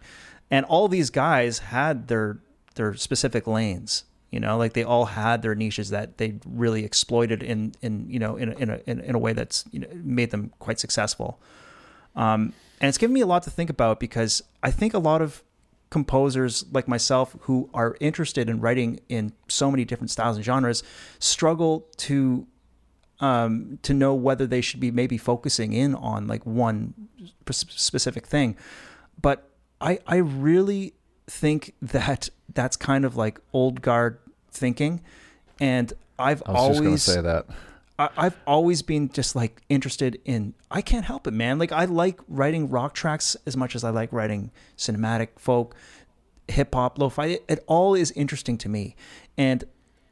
And all these guys had their their specific lanes, you know, like they all had their niches that they really exploited in in you know in a, in a in a way that's you know made them quite successful. Um, and it's given me a lot to think about because I think a lot of composers like myself who are interested in writing in so many different styles and genres struggle to um, to know whether they should be maybe focusing in on like one specific thing. But I I really think that that's kind of like old guard thinking, and I've always say that. I, I've always been just like interested in. I can't help it, man. Like I like writing rock tracks as much as I like writing cinematic folk, hip hop, lo-fi. It, it all is interesting to me, and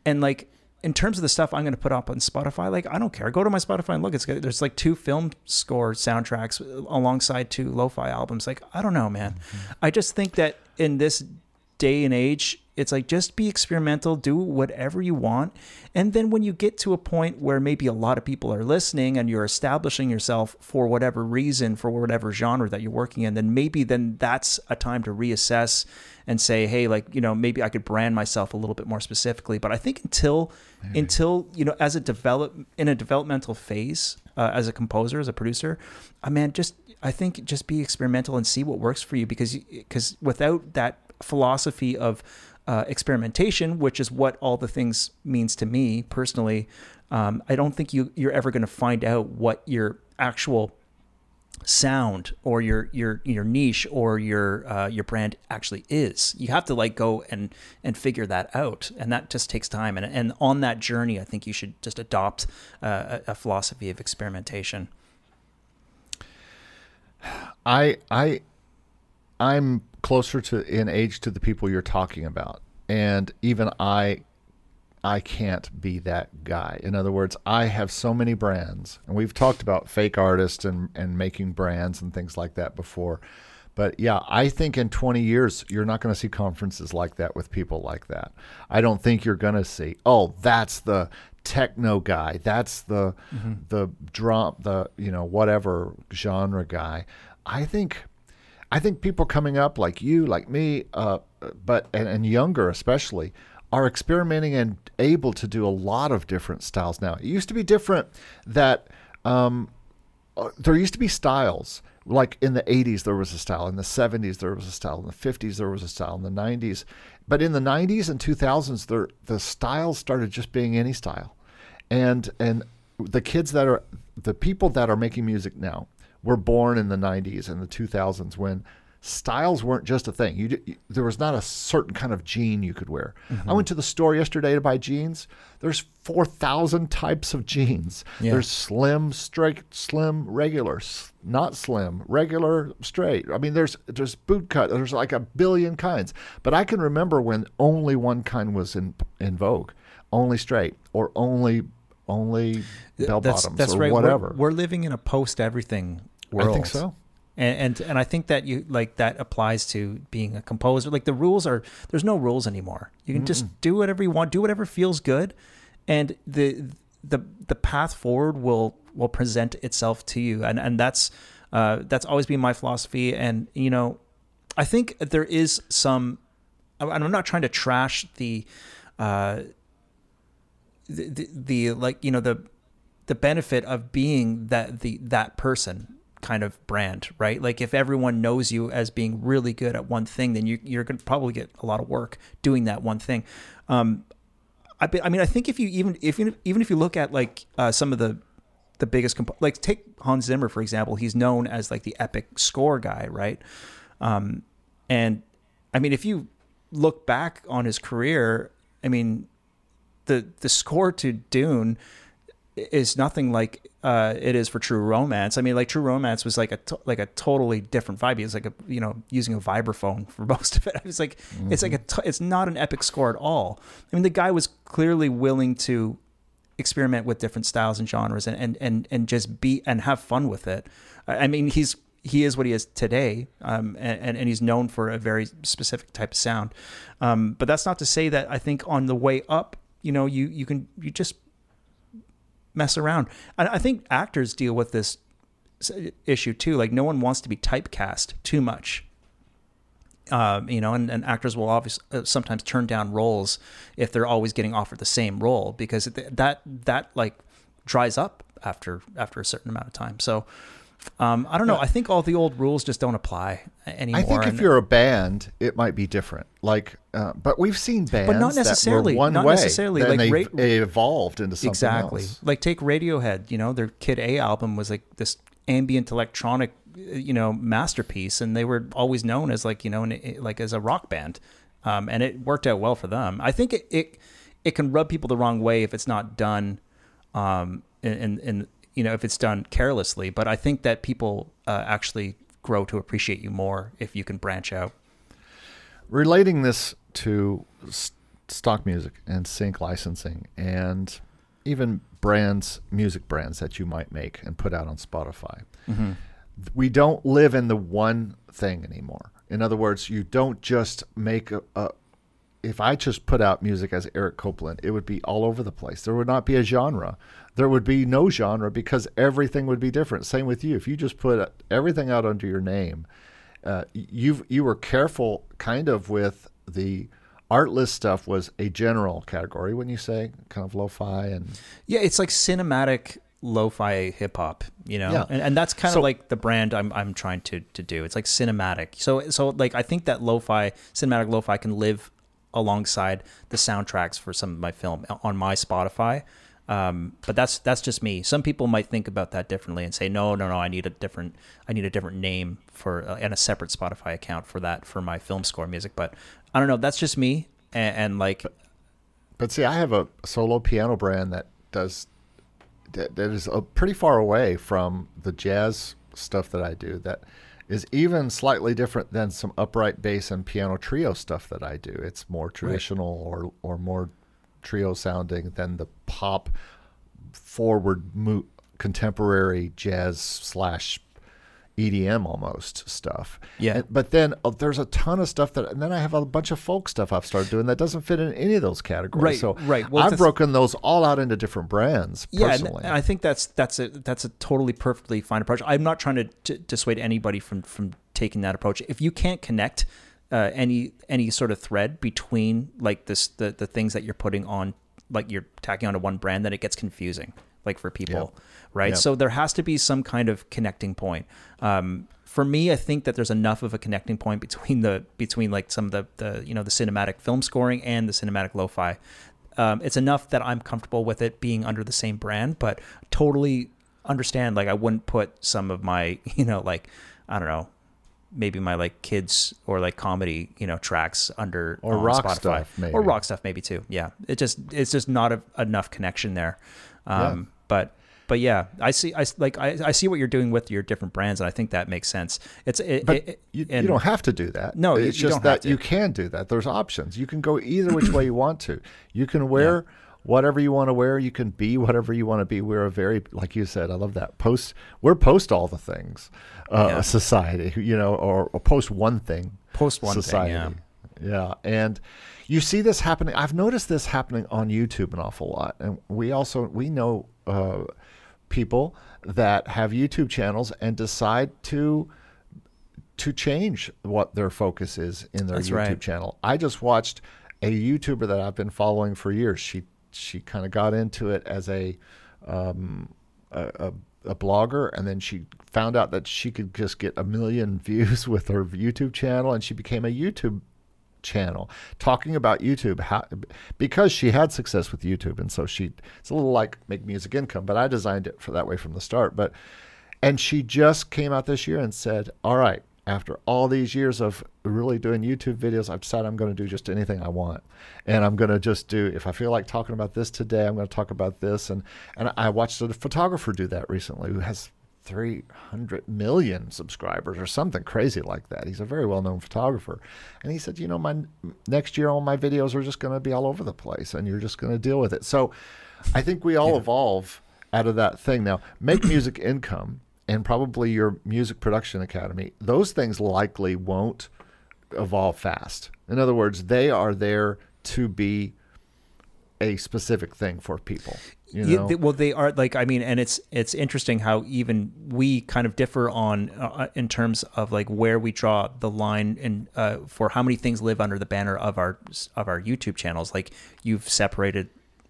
and like in terms of the stuff I'm going to put up on Spotify, like I don't care. Go to my Spotify and look. It's good. There's like two film score soundtracks alongside two lo-fi albums. Like I don't know, man. Mm-hmm. I just think that in this day and age, it's like just be experimental, do whatever you want. And then when you get to a point where maybe a lot of people are listening and you're establishing yourself for whatever reason, for whatever genre that you're working in, then maybe then that's a time to reassess and say, hey, like, you know, maybe I could brand myself a little bit more specifically. But I think until until, you know, as a develop in a developmental phase, uh, as a composer, as a producer, uh, man, just I think just be experimental and see what works for you because because without that philosophy of uh, experimentation, which is what all the things means to me personally, um, I don't think you you're ever going to find out what your actual sound or your your your niche or your uh, your brand actually is. You have to like go and and figure that out, and that just takes time. And and on that journey, I think you should just adopt uh, a, a philosophy of experimentation. I I I'm closer to in age to the people you're talking about, and even I I can't be that guy. In other words, I have so many brands, and we've talked about fake artists and and making brands and things like that before. But yeah, I think in 20 years you're not going to see conferences like that with people like that. I don't think you're going to see, oh, that's the techno guy, that's the mm-hmm. the drum, the you know whatever genre guy. I think I think people coming up like you, like me, uh, but and, and younger especially, are experimenting and able to do a lot of different styles now. It used to be different that um, uh, there used to be styles. Like in the 80s, there was a style. In the 70s, there was a style. In the 50s, there was a style. In the 90s. But in the 90s and 2000s, there, the styles started just being any style. And, and the kids that are, the people that are making music now, were born in the 90s and the 2000s when styles weren't just a thing. You, you, there was not a certain kind of jean you could wear. Mm-hmm. I went to the store yesterday to buy jeans. There's 4,000 types of jeans. Yeah. There's slim, straight, slim, regular, not slim, regular, straight. I mean, there's there's boot cut. There's like a billion kinds. But I can remember when only one kind was in in vogue, only straight or only only bell bottoms that's, that's or right. whatever. We're, we're living in a post everything world. I think so. And, and, and I think that you like that applies to being a composer. Like the rules are there's no rules anymore. You can Mm-mm. just do whatever you want, do whatever feels good, and the the the path forward will will present itself to you. And and that's Uh, that's always been my philosophy, and you know, I think there is some. and I'm not trying to trash the, uh, the, the, like you know the, the benefit of being that the that person kind of brand, right? Like if everyone knows you as being really good at one thing, then you, you're going to probably get a lot of work doing that one thing. Um, I, I mean, I think if you even if you, even if you look at like uh, some of the the biggest comp- like take Hans Zimmer for example, he's known as like the epic score guy, right? Um, and I mean, if you look back on his career, I mean, the the score to Dune is nothing like uh, it is for True Romance. I mean, like True Romance was like a to- like a totally different vibe. It's like a you know using a vibraphone for [laughs] most of it. It's like mm-hmm. it's like a t- it's not an epic score at all. I mean, the guy was clearly willing to experiment with different styles and genres and and and, and just be and have fun with it. I mean, he's he is what he is today, um, and, and he's known for a very specific type of sound. Um, but that's not to say that I think on the way up, you know, you you can you just mess around. And I think actors deal with this issue too. Like no one wants to be typecast too much. Um, you know, and, and actors will obviously uh, sometimes turn down roles if they're always getting offered the same role because that that like dries up after after a certain amount of time. So um, I don't know. Yeah. I think all the old rules just don't apply anymore. I think if you're a band, it might be different. Like, uh, but we've seen bands, but not necessarily that were one not way, necessarily. Like they ra- evolved into something exactly. Else. Like take Radiohead. You know, their Kid A album was like this ambient electronic, you know, masterpiece, and they were always known as like you know, an, like as a rock band, um, and it worked out well for them. I think it, it it can rub people the wrong way if it's not done um, in, in you know if it's done carelessly. But I think that people uh, actually grow to appreciate you more if you can branch out. Relating this to st- stock music and sync licensing and even brands, music brands that you might make and put out on Spotify. Mm-hmm. We don't live in the one thing anymore. In other words, you don't just make a, a if I just put out music as Eric Copeland, it would be all over the place. There would not be a genre. There would be no genre because everything would be different. Same with you. If you just put everything out under your name, uh, you you were careful kind of with the artless stuff was a general category wouldn't you say kind of lo-fi and yeah, it's like cinematic lo-fi hip hop, you know, yeah. and, and that's kind so, of like the brand I'm I'm trying to to do. It's like cinematic. So so like I think that lo-fi cinematic lo-fi can live alongside the soundtracks for some of my film on my Spotify. Um, but that's that's just me. Some people might think about that differently and say, no, no, no, I need a different I need a different name for uh, and a separate Spotify account for that for my film score music. But I don't know. That's just me. And, and like, but, but, see, I have a solo piano brand that does that, that is a pretty far away from the jazz stuff that I do. That is even slightly different than some upright bass and piano trio stuff that I do. It's more traditional right. or or more trio sounding than the pop forward mo- contemporary jazz slash EDM almost stuff. Yeah. And, but then uh, there's a ton of stuff that, and then I have a bunch of folk stuff I've started doing that doesn't fit in any of those categories. Right. So right. Well, I've broken those all out into different brands. Yeah. Personally. And, I think that's that's a that's a totally perfectly fine approach. I'm not trying to, to dissuade anybody from from taking that approach. If you can't connect uh, any any sort of thread between like this the the things that you're putting on like you're tacking onto one brand, then it gets confusing like for people. Yep right? Yep. So there has to be some kind of connecting point. Um, for me, I think that there's enough of a connecting point between the between like some of the, the you know the cinematic film scoring and the cinematic lo-fi. Um, it's enough that I'm comfortable with it being under the same brand, but totally understand like I wouldn't put some of my [laughs] you know like I don't know maybe my like kids or like comedy you know tracks under or rock Spotify. stuff maybe. or rock stuff maybe too. Yeah, it just it's just not a, enough connection there. Um. But but yeah, I see. I like. I, I see what you're doing with your different brands, and I think that makes sense. It's. It, but it, you, you, don't have to do that. No, it's you just that you can do that. There's options. You can go either which way you [clears throat] want to. You can wear. Yeah. Whatever you want to wear, you can be whatever you want to be. We're a very, like you said, I love that post. We're post all the things, uh, yeah. [laughs] society, you know, or, or, post one thing, post one society. thing, yeah, yeah, and you see this happening. I've noticed this happening on YouTube an awful lot, and we also we know uh, people that have YouTube channels and decide to to change what their focus is in their That's YouTube right. channel. I just watched a YouTuber that I've been following for years. She she kind of got into it as a um, a, a, a blogger, and then she found out that she could just get a million [laughs] views with her YouTube channel, and she became a YouTube channel talking about YouTube how because she had success with YouTube and so she it's a little like make music income but I designed it for that way from the start but and she just came out this year and said all right after all these years of really doing YouTube videos I've decided I'm going to do just anything I want and I'm going to just do if I feel like talking about this today I'm going to talk about this and and I watched a photographer do that recently who has 300 million subscribers or something crazy like that. He's a very well known photographer. And he said, you know, my next year, all my videos are just going to be all over the place and you're just going to deal with it. So I think we all yeah. evolve out of that thing. Now, make [clears throat] music income and probably your music production academy, those things likely won't evolve fast. In other words, they are there to be a specific thing for people. You know? yeah, well, they are like I mean, and it's it's interesting how even we kind of differ on uh, in terms of like where we draw the line and uh, for how many things live under the banner of our of our YouTube channels. Like you've separated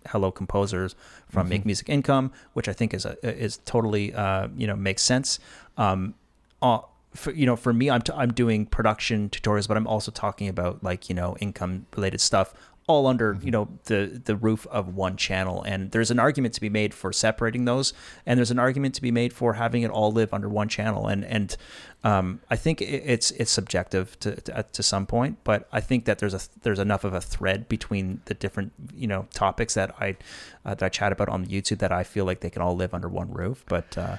Hello Composers from mm-hmm. Make Music Income, which I think is a, is totally uh, you know makes sense. Um, uh, for, you know, for me, I'm t- I'm doing production tutorials, but I'm also talking about like you know income related stuff all under mm-hmm. you know the the roof of one channel. And there's an argument to be made for separating those and there's an argument to be made for having it all live under one channel. And and um, I think it's it's subjective to, to, to some point but I think that there's a there's enough of a thread between the different you know topics that I uh, that I chat about on YouTube that I feel like they can all live under one roof. But uh,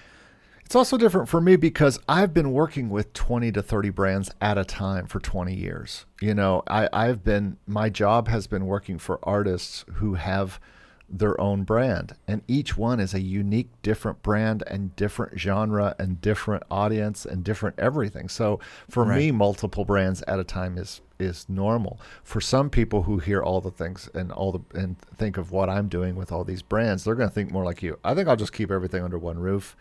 it's also different for me because I've been working with 20 to 30 brands at a time for 20 years. You know, I, I've been, my job has been working for artists who have their own brand, and each one is a unique, different brand and different genre and different audience and different everything. So for right. me, multiple brands at a time is is normal. For some people who hear all the things and all the and think of what I'm doing with all these brands, they're going to think more like you. I think I'll just keep everything under one roof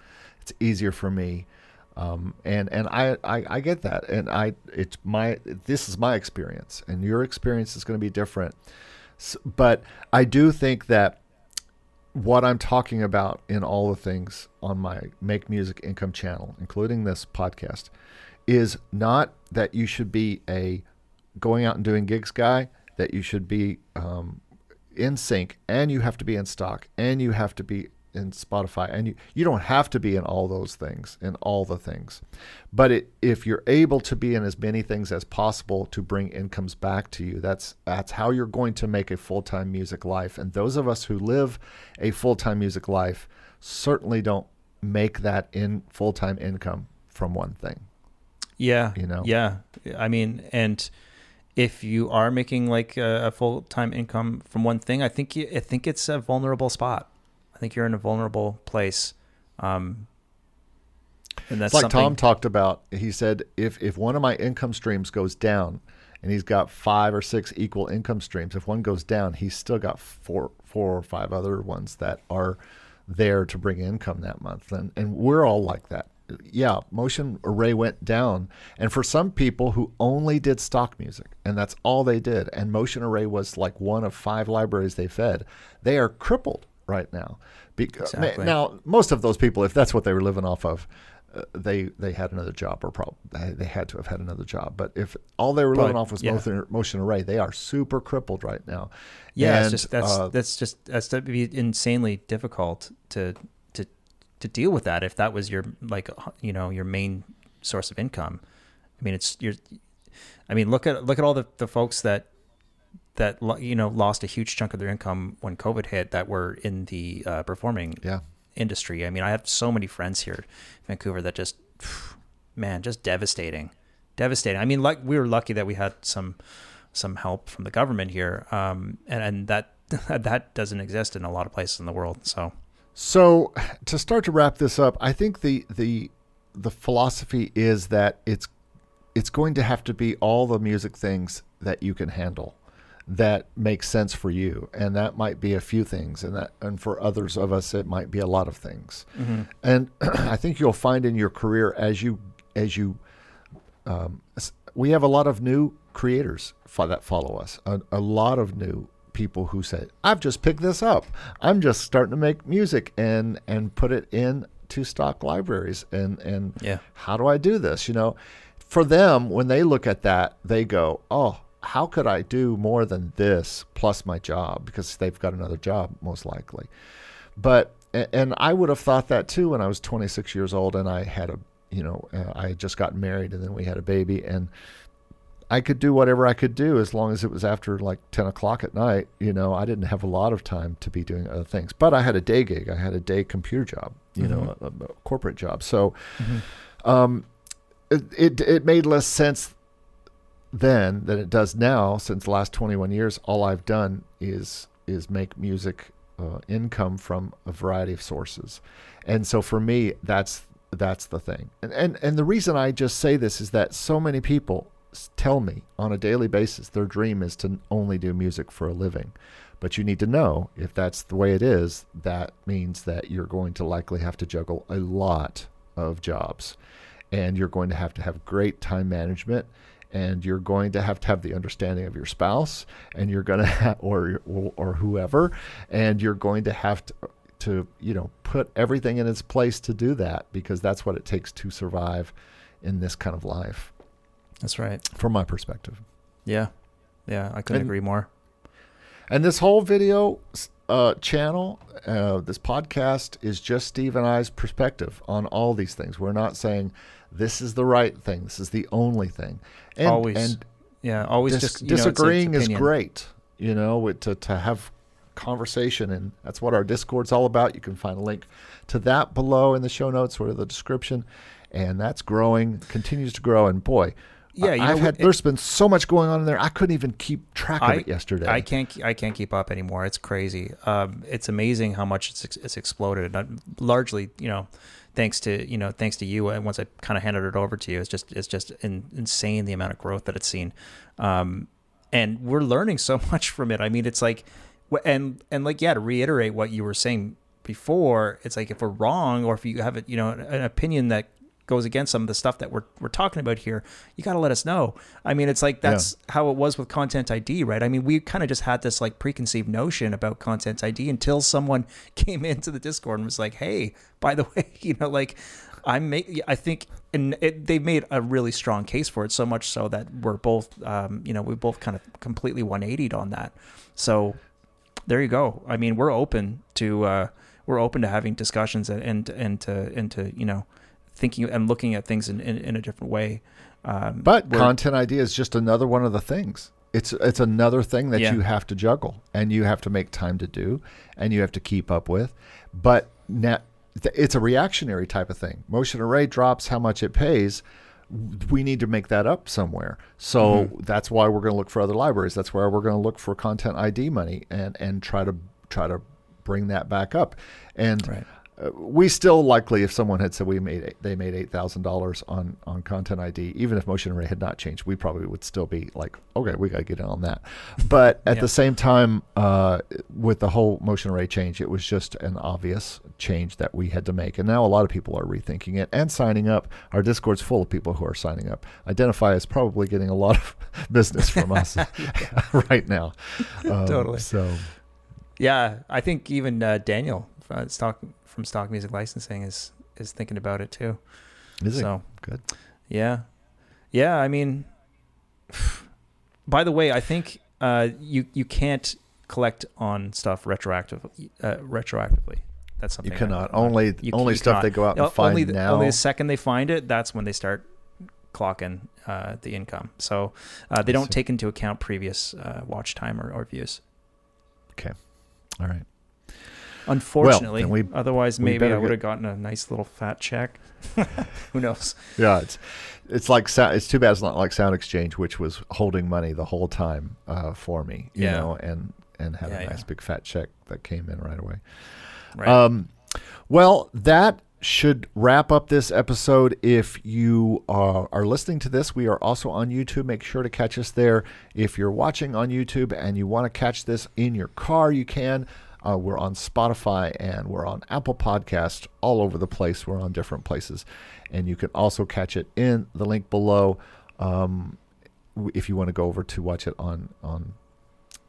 it's easier for me. Um, and and I, I, I get that, and I it's my this is my experience, and your experience is going to be different. So, but I do think that what I'm talking about in all the things on my Make Music Income channel, including this podcast, is not that you should be a going out and doing gigs guy. That you should be um, in sync, and you have to be in stock, and you have to be in Spotify, and you, you don't have to be in all those things, in all the things. But it, if you're able to be in as many things as possible to bring incomes back to you, that's that's how you're going to make a full time music life. And those of us who live a full time music life certainly don't make that in full time income from one thing. Yeah, you know. Yeah, I mean, and if you are making like a, a full time income from one thing, I think you, I think it's a vulnerable spot. I think you're in a vulnerable place. Um, and that's it's like Tom talked about. He said, if if one of my income streams goes down, and he's got five or six equal income streams, if one goes down, he's still got four four or five other ones that are there to bring income that month. And and we're all like that. Yeah, Motion Array went down, and for some people who only did stock music, and that's all they did, and Motion Array was like one of five libraries they fed, they are crippled right now. Because exactly. now most of those people, if that's what they were living off of, uh, they they had another job or probably they had to have had another job. But if all they were living off was yeah. motion, motion array, they are super crippled right now. Yeah, and, just, that's uh, that's just that's to be insanely difficult to to to deal with that if that was your like you know your main source of income. I mean, it's you're. I mean, look at look at all the, the folks that that you know lost a huge chunk of their income when COVID hit that were in the uh, performing yeah. industry. I mean, I have so many friends here in Vancouver that just, man, just devastating, devastating. I mean, like we were lucky that we had some some help from the government here, um, and and that [laughs] that doesn't exist in a lot of places in the world. So, so to start to wrap this up, I think the the the philosophy is that it's it's going to have to be all the music things that you can handle that makes sense for you. And that might be a few things. And that and for others of us it might be a lot of things. Mm-hmm. and [clears throat] i think you'll find in your career as you as you um, we have a lot of new creators that follow us. A, a lot of new people who say i've just picked this up. I'm just starting to make music and and put it in to stock libraries and and Yeah. how do i do this? You know for them when they look at that they go oh how could i do more than this plus my job because they've got another job most likely but and I would have thought that too when I was 26 years old and I had a you know uh, I had just gotten married and then we had a baby and I could do whatever I could do as long as it was after like 10 o'clock at night. You know, I didn't have a lot of time to be doing other things, but I had a day gig. I had a day computer job, you know, a, a corporate job. So, um, it, it, it made less sense then than it does now since the last 21 years all i've done is is make music uh, income from a variety of sources. And so for me that's that's the thing. And, and and the reason i just say this is that so many people tell me on a daily basis their dream is to only do music for a living. But you need to know if that's the way it is that means that you're going to likely have to juggle a lot of jobs. And you're going to have to have great time management and you're going to have to have the understanding of your spouse and you're going [laughs] to ha- or, or or whoever and you're going to have to to you know put everything in its place to do that because that's what it takes to survive in this kind of life That's right. from my perspective Yeah. Yeah. I couldn't And- agree more. and this whole video uh, channel, uh, this podcast is just Steve and I's perspective on all these things. We're not saying this is the right thing. This is the only thing. And, always. and yeah. Always dis- just you know, it's- it's disagreeing is great. You know, with, to to have conversation, and that's what our Discord's all about. You can find a link to that below in the show notes or the description, and that's growing, continues to grow. And boy, Yeah, you I've had. it- there's been so much going on in there. I couldn't even keep track of I- it yesterday. I can't. I can't keep up anymore. It's crazy. Um, it's amazing how much it's it's exploded. Uh, largely, you know, thanks to you know, thanks to you. And once I kind of handed it over to you, it's just it's just in, insane the amount of growth that it's seen. Um, and we're learning so [laughs] much from it. I mean, it's like, and and like yeah, to reiterate what you were saying before, it's like if we're wrong or if you have a, you know an opinion that goes against some of the stuff that we're we're talking about here, you got to let us know. I mean, it's like that's how it was with Content ID, right? I mean, we kind of just had this like preconceived notion about Content ID until someone [laughs] came into the Discord and was like, "Hey, by the [laughs] way, you know, like I'm make I think and it, they made a really strong case for it so much so that we're both um, you know, we both kind of completely 180'd on that. So there you go. I mean, we're open to uh, we're open to having discussions and and and to and to you know thinking and looking at things in, in, in a different way. Um, But content ID is just another one of the things. It's it's another thing that Yeah. you have to juggle and you have to make time to do and you have to keep up with. But now it's a reactionary type of thing. Motion Array drops how much it pays. We need to make that up somewhere. So Mm-hmm. that's why we're going to look for other libraries. That's why we're going to look for content ID money and and try to try to bring that back up. And Right. Uh, we still likely, if someone had said we made eight, they made eight thousand dollars on on Content ID, even if Motion Array had not changed, we probably would still be like, okay, we got to get in on that. [laughs] But at Yeah. the same time, uh, with the whole Motion Array change, it was just an obvious change that we had to make, and now a lot of people are rethinking it and signing up. Our Discord's full of people who are signing up. Identifyy is probably getting a lot of [laughs] business from us [laughs] right now. Um, Totally. So Yeah, I think even uh, Daniel uh, stock from Stock Music Licensing is is thinking about it too. is it So good? yeah, yeah. I mean, [sighs] by the way, I think uh, you you can't collect on stuff retroactively. Uh, retroactively, that's something You cannot. Only you- only you stuff cannot. they go out and find only the, now. Only the second they find it, that's when they start clocking uh, the income. So uh, they don't take into account previous uh, watch time or, or views. Okay. All right. Unfortunately, then we- otherwise we maybe I would have gotten a nice little fat check. [laughs] Who knows? Yeah, it's it's like it's too bad it's not like Sound Exchange, which was holding money the whole time uh, for me, you Yeah. know, and and had Yeah, a nice yeah. big fat check that came in right away. Right. Um, well, that should wrap up this episode. If you uh, are listening to this, we are also on YouTube. Make sure to catch us there. If you're watching on YouTube and you want to catch this in your car, you can. Uh, we're on Spotify and we're on Apple Podcast, all over the place. We're on different places, and you can also catch it in the link below. Um, if you want to go over to watch it on on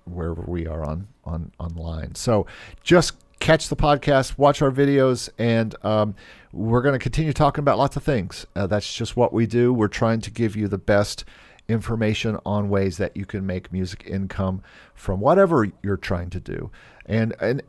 wherever we are on on online. So just catch the podcast, watch our videos, and um, we're going to continue talking about lots of things. Uh, that's just what we do. We're trying to give you the best information on ways that you can make music income from whatever you're trying to do. And and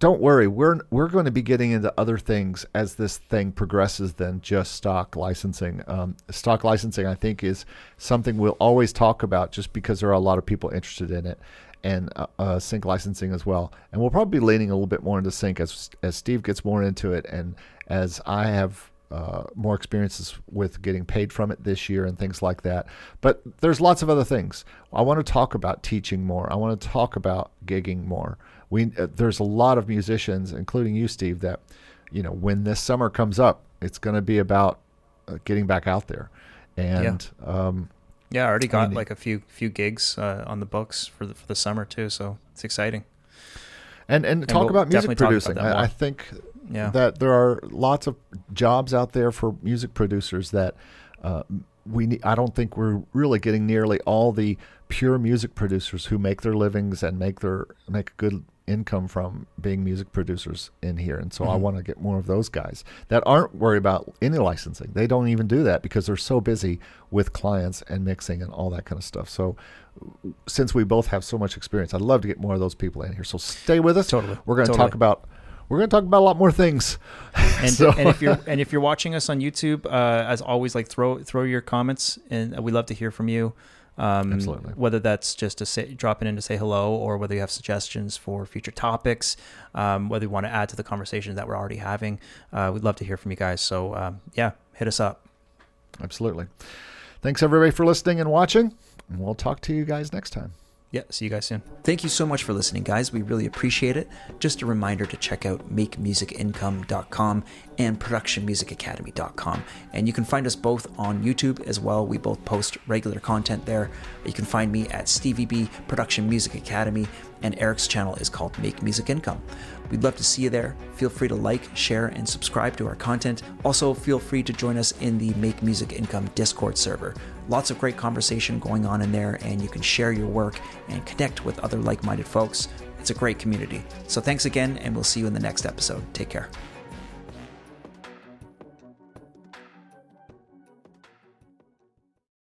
don't worry, we're we're going to be getting into other things as this thing progresses than just stock licensing. Um, stock licensing, I think, is something we'll always talk about just because there are a lot of people interested in it, and uh, uh, sync licensing as well. And we'll probably be leaning a little bit more into sync as as Steve gets more into it, and as I have uh, more experiences with getting paid from it this year and things like that. But there's lots of other things. I want to talk about teaching more. I want to talk about gigging more we uh, there's a lot of musicians, including you, Steve, that you know when this summer comes up, it's going to be about uh, getting back out there, and yeah, um, yeah I already got I mean, like a few few gigs uh, on the books for the for the summer too, so it's exciting. And and, and talk we'll about music producing. I, I, think yeah. that there are lots of jobs out there for music producers that. Uh, we I don't think we're really getting nearly all the pure music producers who make their livings and make their make a good income from being music producers in here. And so mm-hmm. I want to get more of those guys that aren't worried about any licensing. They don't even do that because they're so busy with clients and mixing and all that kind of stuff. So since we both have so much experience, I'd love to get more of those people in here. So stay with us. Totally. We're going to totally. talk about we're going to talk about a lot more things. And, [laughs] so. and if you're and if you're watching us on YouTube, uh, as always, like throw throw your comments, and we love to hear from you. Um, Absolutely. Whether that's just to say, dropping in to say hello, or whether you have suggestions for future topics, um, whether you want to add to the conversation that we're already having, uh, we'd love to hear from you guys. So um, yeah, hit us up. Absolutely. Thanks everybody for listening and watching, and we'll talk to you guys next time. Yeah, see you guys soon. Thank you so much for listening, guys. We really appreciate it. Just a reminder to check out makemusicincome.com and productionmusicacademy.com. And you can find us both on YouTube as well. We both post regular content there. You can find me at Stevie B Production Music Academy, and Eric's channel is called Make Music Income. We'd love to see you there. Feel free to like, share, and subscribe to our content. Also, feel free to join us in the Make Music Income Discord server. Lots of great conversation going on in there, and you can share your work and connect with other like minded folks. It's a great community. So, thanks again, and we'll see you in the next episode. Take care.